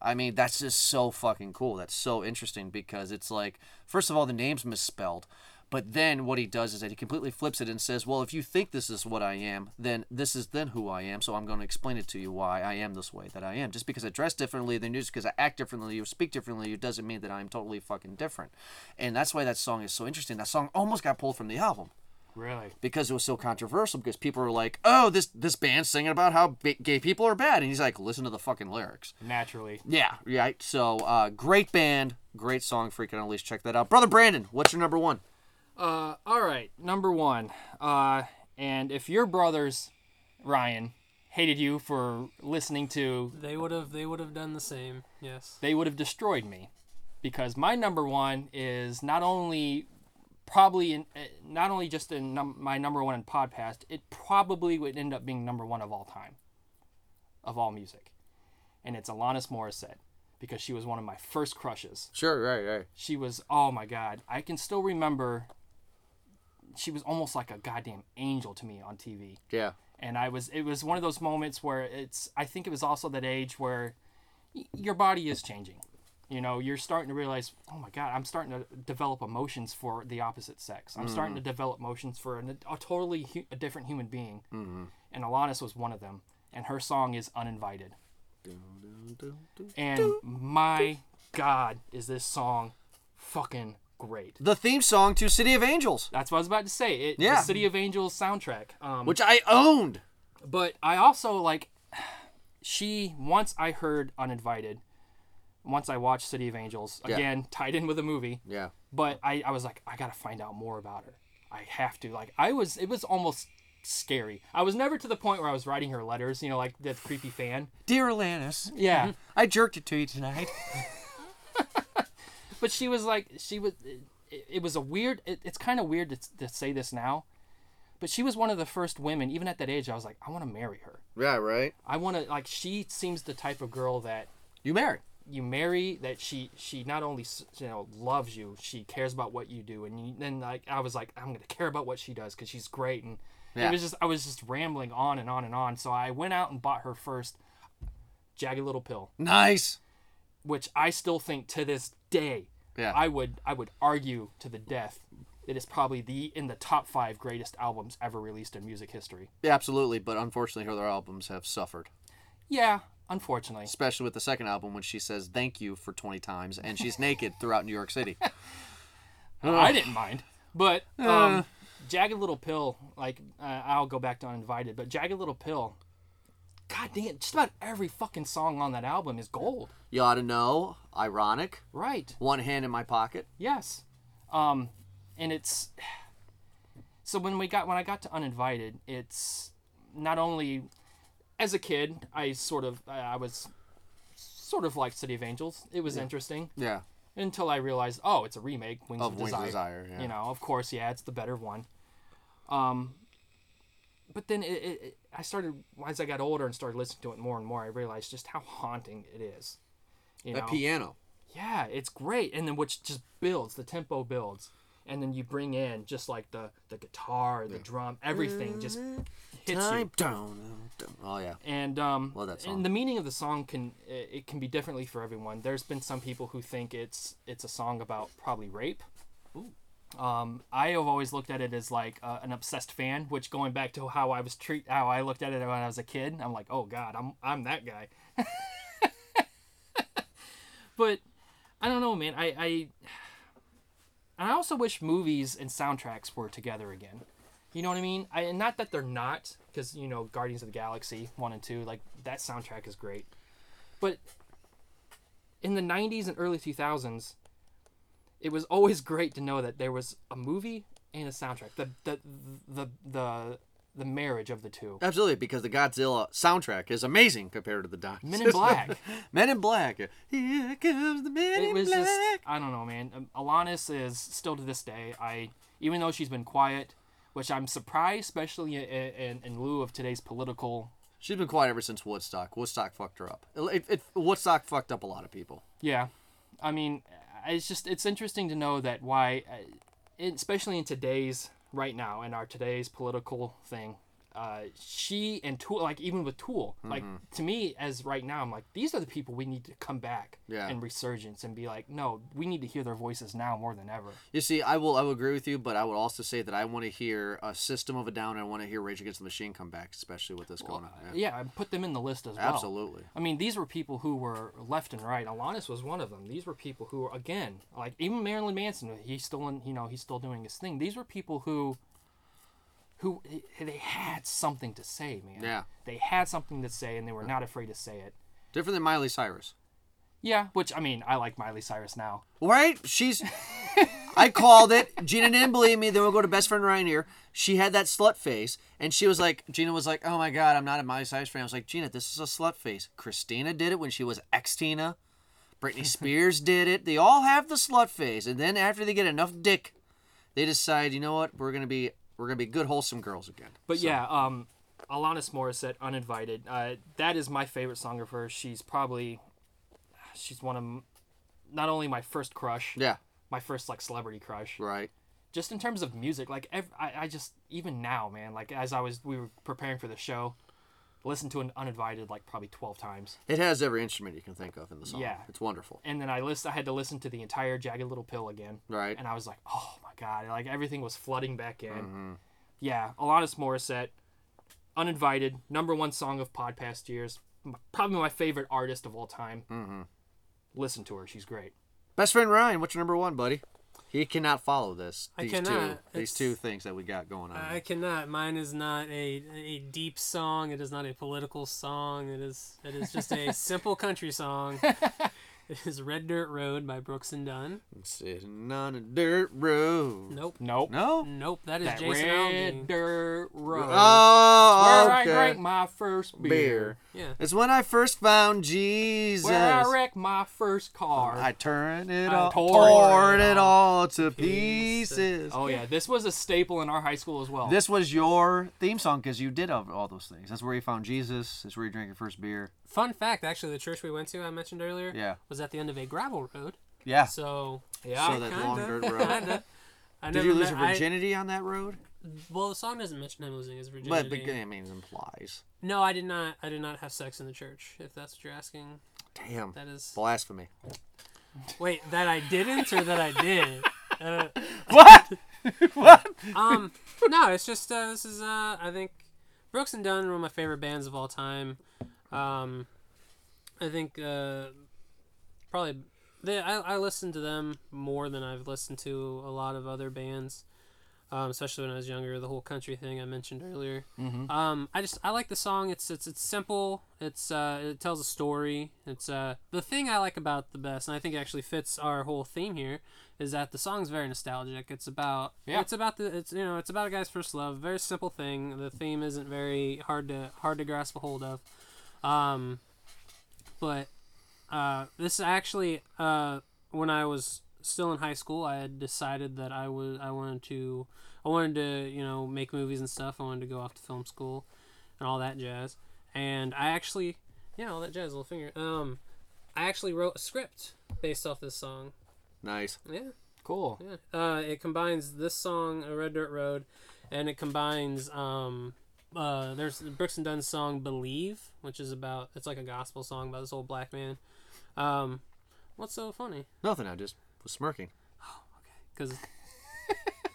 I mean, that's just so fucking cool. That's so interesting because it's like, first of all, the name's misspelled. But then what he does is that he completely flips it and says, "Well, if you think this is what I am, then this is then who I am. So I'm going to explain it to you why I am this way that I am. Just because I dress differently than you, just because I act differently, you speak differently, it doesn't mean that I'm totally fucking different." And that's why that song is so interesting. That song almost got pulled from the album Really? because it was so controversial. Because people were like, "Oh, this this band's singing about how ba- gay people are bad," and he's like, "Listen to the fucking lyrics." Naturally. Yeah, right. So, uh, great band, great song, Freak on a Leash. Check that out, brother Brandon. What's your number one? Uh, all right, number one. Uh, and if your brothers, Ryan, hated you for listening to, They would have they would have done the same. Yes. they would have destroyed me, because my number one is not only probably in, uh, not only just in num- my number one in podcast, it probably would end up being number one of all time, of all music, and it's Alanis Morissette, because she was one of my first crushes. Sure, right, right. she was oh my god i can still remember she was almost like a goddamn angel to me on tv Yeah, and i was it was one of those moments where it's i think it was also that age where y- your body is changing you know you're starting to realize oh my god i'm starting to develop emotions for the opposite sex i'm starting to develop emotions for an, a totally hu- a different human being and alanis was one of them and her song is uninvited and my god is this song fucking great the theme song to City of Angels, that's what I was about to say. It, Yeah. The City of Angels soundtrack. Um, which I owned. but I also like. [sighs] She once I heard uninvited. Once I watched City of Angels Yeah. again, tied in with a movie. Yeah, But I, I was like, I gotta find out more about her. I have to. Like I was, it was almost scary. I was never to the point where I was writing her letters. You know, like that creepy fan. dear Alanis, Yeah. I jerked it to you tonight. [laughs] but she was like she was it, it was a weird it, it's kind of weird to, to say this now but she was one of the first women even at that age i was like i want to marry her yeah, right. i want to like she seems the type of girl that You married. You marry that she she not only you know loves you she cares about what you do and you, then like i was like i'm gonna care about what she does because she's great and Yeah. it was just i was just rambling on and on and on so i went out and bought her first jagged little pill Nice. which I still think to this day, Yeah. I would I would argue to the death, it is probably the in the top five greatest albums ever released in music history. Yeah, absolutely. But unfortunately, her other albums have suffered, Yeah, unfortunately. especially with the second album when she says "thank you" for twenty times and she's naked [laughs] throughout New York City. [laughs] I didn't mind, but [sighs] um, Jagged Little Pill, like uh, I'll go back to Uninvited, but Jagged Little Pill. God damn, just about every fucking song on that album is gold. You ought to know. Ironic. Right. One hand in my pocket. Yes. Um, and it's [sighs] so when we got when I got to uninvited, it's not only as a kid I sort of I I was sort of like City of Angels. It was interesting Yeah. until I realized, oh, it's a remake, Wings Of of, Wings of Desire. Desire, yeah. You know, of course, yeah, it's the better one. Um, but then it, it, it, I started as I got older and started listening to it more and more. I realized just how haunting it is. You That know? piano. yeah, it's great, and then which just builds the tempo builds, and then you bring in just like the the guitar, the drum, everything just hits you. Time down. Oh yeah. And um, Love that song. and the meaning of the song can it it can be differently for everyone. There's been some people who think it's it's a song about probably rape. Um, I have always looked at it as like uh, an obsessed fan, which going back to how I was treat how I looked at it when I was a kid, I'm like, oh god, I'm I'm that guy. [laughs] but I don't know, man. I I and I also wish movies and soundtracks were together again. You know what I mean? I and not that they're not, because you know Guardians of the Galaxy one and two, like that soundtrack is great, but in the '90s and early 2000s, it was always [laughs] great to know that there was a movie and a soundtrack. The the the the the marriage of the two. Absolutely, because the Godzilla soundtrack is amazing compared to the Don. Men in Black. [laughs] Men in Black. Here comes the Men It in was Black. just I don't know, man. Um, Alanis is still to this day. I even though she's been quiet, which I'm surprised, especially in, in, in lieu of today's political. She's been quiet ever since Woodstock. Woodstock fucked her up. It, it, Woodstock fucked up a lot of people. Yeah, I mean, it's just it's interesting to know that why, uh, especially in today's right now in our today's political thing. Uh, she and Tool, like even with Tool, like Mm-hmm. to me as right now, I'm like these are the people we need to come back Yeah. and resurgence and be like, no, we need to hear their voices now more than ever. You see, I will I will agree with you, but I would also say that I want to hear a System of a Down. and I want to hear Rage Against the Machine come back, especially with this going on. Yeah. Yeah, I put them in the list as well. Absolutely. I mean, these were people who were left and right. Alanis was one of them. These were people who, were, again, like even Marilyn Manson, he's still in, you know, he's still doing his thing. These were people who, who they had something to say, man. Yeah. They had something to say, and they were not afraid to say it. Different than Miley Cyrus. Yeah, which I mean, I like Miley Cyrus now. Right? She's. I called it. Gina didn't believe me. Then we'll go to best friend Ryan here. She had that slut face, and she was like, Gina was like, "Oh my god, I'm not a Miley Cyrus fan." I was like, Gina, this is a slut face. Christina did it when she was ex Tina. Britney [laughs] Spears did it. They all have the slut face, and then after they get enough dick, they decide, you know what, we're gonna be we're gonna be good wholesome girls again. But yeah, um, Alanis Morissette, Uninvited. Uh, that is my favorite song of hers. She's probably, she's one of, not only my first crush, Yeah. my first like celebrity crush. Right. just in terms of music like ev- I, I just even now man like as i was we were preparing for the show listened to an uninvited like probably 12 times It has every instrument you can think of in the song. Yeah. It's wonderful. and then i list i had to listen to the entire jagged little pill again Right. and i was like oh my god like everything was flooding back in Mm-hmm. yeah alanis morissette uninvited number one song of pod past years probably my favorite artist of all time mm-hmm. listen to her she's great Best friend Ryan, what's your number one, buddy? He cannot follow this. I These cannot. two these It's- two things that we got going on. I cannot. Mine is not a, a deep song. It is not a political song. It is it is just a [laughs] simple country song. [laughs] It [laughs] is Red Dirt Road by Brooks and Dunn. Sitting on a dirt road. Nope. nope No. Nope. That is that Jason red Aldean. dirt road Oh, where i drank my first beer. Beer. Yeah. It's when I first found Jesus. Where I wrecked my first car. I turned it I all, tore tore it it all to pieces. pieces. oh yeah, this was a staple in our high school as well. This was your theme song because you did all all those things. That's where you found Jesus. That's where you drank your first beer. Fun fact, actually, the church we went to, I mentioned earlier, Yeah. was at the end of a gravel road. Yeah. So, yeah. So that long kinda, dirt road. kinda. [laughs] I Did you lose met- your I- virginity on that road? well, the song doesn't mention him losing his virginity. but I mean, it implies. no, I did not. I did not have sex in the church. If that's what you're asking, Damn. that is. Blasphemy. Wait, that I didn't or that I did? [laughs] Uh, What? [laughs] what? um, no, it's just uh, this is uh, I think Brooks and Dunn are one of my favorite bands of all time. Um, I think uh, probably they I, I listen to them more than I've listened to a lot of other bands. Um, especially when I was younger, the whole country thing I mentioned earlier. Mhm. Um, I just I like the song. It's it's it's simple. It's uh, it tells a story. It's uh, the thing I like about the best, and I think it actually fits our whole theme here, is that the song's very nostalgic. It's about Yeah. it's about the it's you know it's about a guy's first love. Very simple thing. The theme isn't very hard to hard to grasp a hold of. Um, but uh, this actually uh, when I was still in high school, I had decided that I was I wanted to I wanted to you know make movies and stuff. I wanted to go off to film school and all that jazz. And I actually yeah all that jazz little finger. Um, I actually wrote a script based off this song. Nice. Yeah. Cool. Yeah. Uh, it combines this song, "A Red Dirt Road," and it combines um, uh, there's Brooks and Dunn's song "Believe," which is about it's like a gospel song about this old black man. Um, what's so funny? Nothing. I just was smirking. Oh, okay. Because [laughs]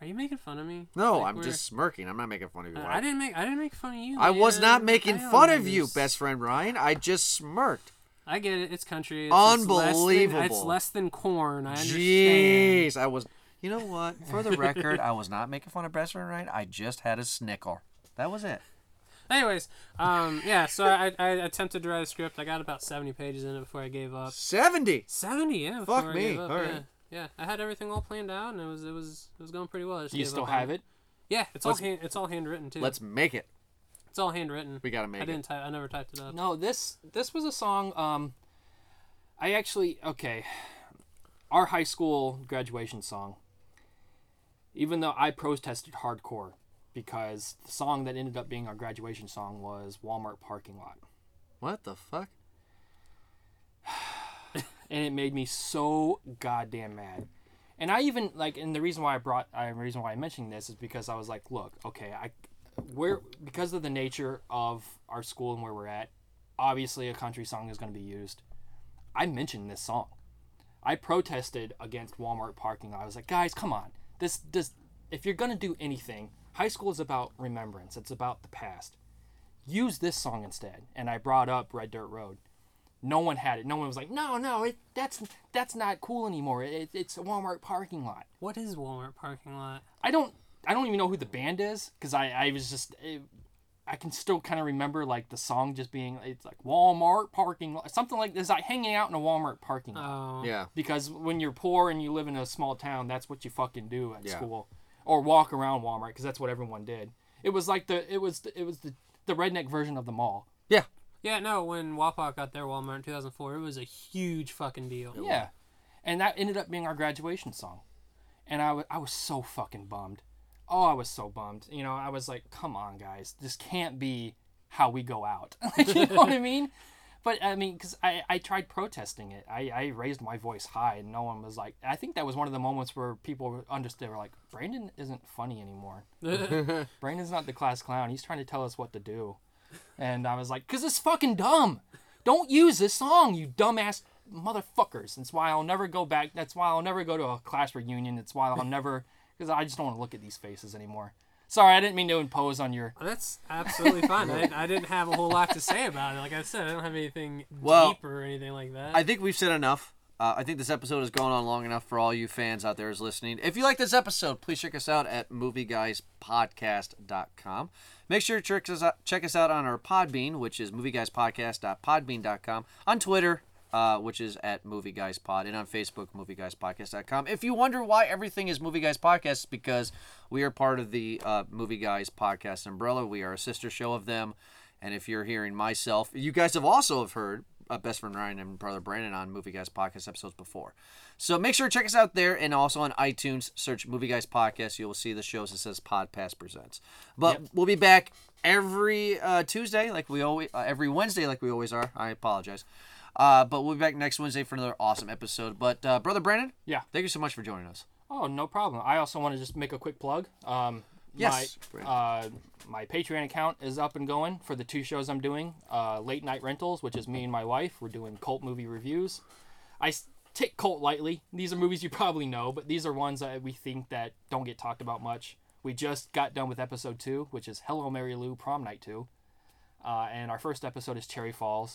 are you making fun of me? No, Like, I'm we're- just smirking. I'm not making fun of you. I didn't make I didn't make fun of you. I was not making fun of you, best friend Ryan. I just smirked. I get it. It's country. It's, It's less, than, Unbelievable. it's less than Korn. I understand. Jeez, I was. You know what? For the record, I was not making fun of best friend Ryan. I just had a snicker. That was it. Anyways, um, yeah. So I, I attempted to write a script. I got about seventy pages in it before I gave up. Seventy. Seventy, yeah. Fuck I me. gave up, All yeah. right. yeah, I had everything all planned out, and it was it was it was going pretty well. Do you still have it? Yeah, it's all Let's- hand, it's all handwritten too. Let's make it. It's all handwritten. We gotta make I it. didn't type. I never typed it up. No, this this was a song. Um, I actually okay. Our high school graduation song. Even though I protested hardcore because the song that ended up being our graduation song was Walmart parking lot, What the fuck? and it made me so goddamn mad. And I even like, and the reason why I brought, I the reason why I mentioned this is because I was like, look, okay, I, we're because of the nature of our school and where we're at. Obviously, a country song is going to be used. I mentioned this song. I protested against Walmart parking lot. I was like, guys, come on. This does if you're gonna do anything, high school is about remembrance. It's about the past. Use this song instead. And I brought up Red Dirt Road. No one had it. No one was like, no, no, it, that's that's not cool anymore. It, it's a Walmart parking lot. What is Walmart parking lot? I don't I don't even know who the band is because I I was just it, I can still kind of remember like the song just being it's like Walmart parking lot something like this like hanging out in a Walmart parking lot Oh, Yeah. because when you're poor and you live in a small town that's what you fucking do at Yeah. school or walk around Walmart because that's what everyone did. It was like the it was the, it was the the redneck version of the mall. Yeah. yeah. No, when Wapak got their Walmart in 2004, it was a huge fucking deal. Yeah. And that ended up being our graduation song. And I wa- I was so fucking bummed. Oh, I was so bummed. You know, I was like, come on, guys. This can't be how we go out. like, [laughs] you know what I mean? But, I mean, because I, I tried protesting it. I, I raised my voice high, and no one was like, I think that was one of the moments where people understood, were like, Brandon isn't funny anymore. [laughs] Brandon's not the class clown. He's trying to tell us what to do. And I was like, because it's fucking dumb. Don't use this song, you dumbass motherfuckers. That's why I'll never go back. That's why I'll never go to a class reunion. That's why I'll never, because I just don't want to look at these faces anymore. Sorry, I didn't mean to impose on your. That's absolutely fine. I, I didn't have a whole lot to say about it. Like I said, I don't have anything Well, deep or anything like that. I think we've said enough. Uh, I think this episode has gone on long enough for all you fans out there is listening. If you like this episode, please check us out at movieguyspodcast.com. Make sure to check us out, check us out on our Podbean, which is movieguyspodcast.podbean.com, on Twitter, uh, which is at Movie Guys Pod, and on Facebook, movieguyspodcast.com. If you wonder why everything is Movie Guys Podcast, it's because we are part of the uh, Movie Guys Podcast umbrella. We are a sister show of them. And if you're hearing myself, you guys have also have heard uh, best friend Ryan and brother Brandon on Movie Guys Podcast episodes before. So make sure to check us out there and also on iTunes. Search Movie Guys Podcast. You will see the shows that says Podcast Presents. But we'll be back every uh, Tuesday, like we always, uh, every Wednesday, like we always are. I apologize. Uh, but we'll be back next Wednesday for another awesome episode. But uh, brother Brandon, Yeah. thank you so much for joining us. Oh, no problem. I also want to just make a quick plug. Um, Yes, My, uh, my Patreon account is up and going for the two shows I'm doing. Uh, Late Night Rentals, which is me and my wife. We're doing cult movie reviews. I take cult lightly. These are movies you probably know, but these are ones that we think that don't get talked about much. We just got done with episode two, which is Hello Mary Lou Prom Night Two. Uh, and our first episode is Cherry Falls.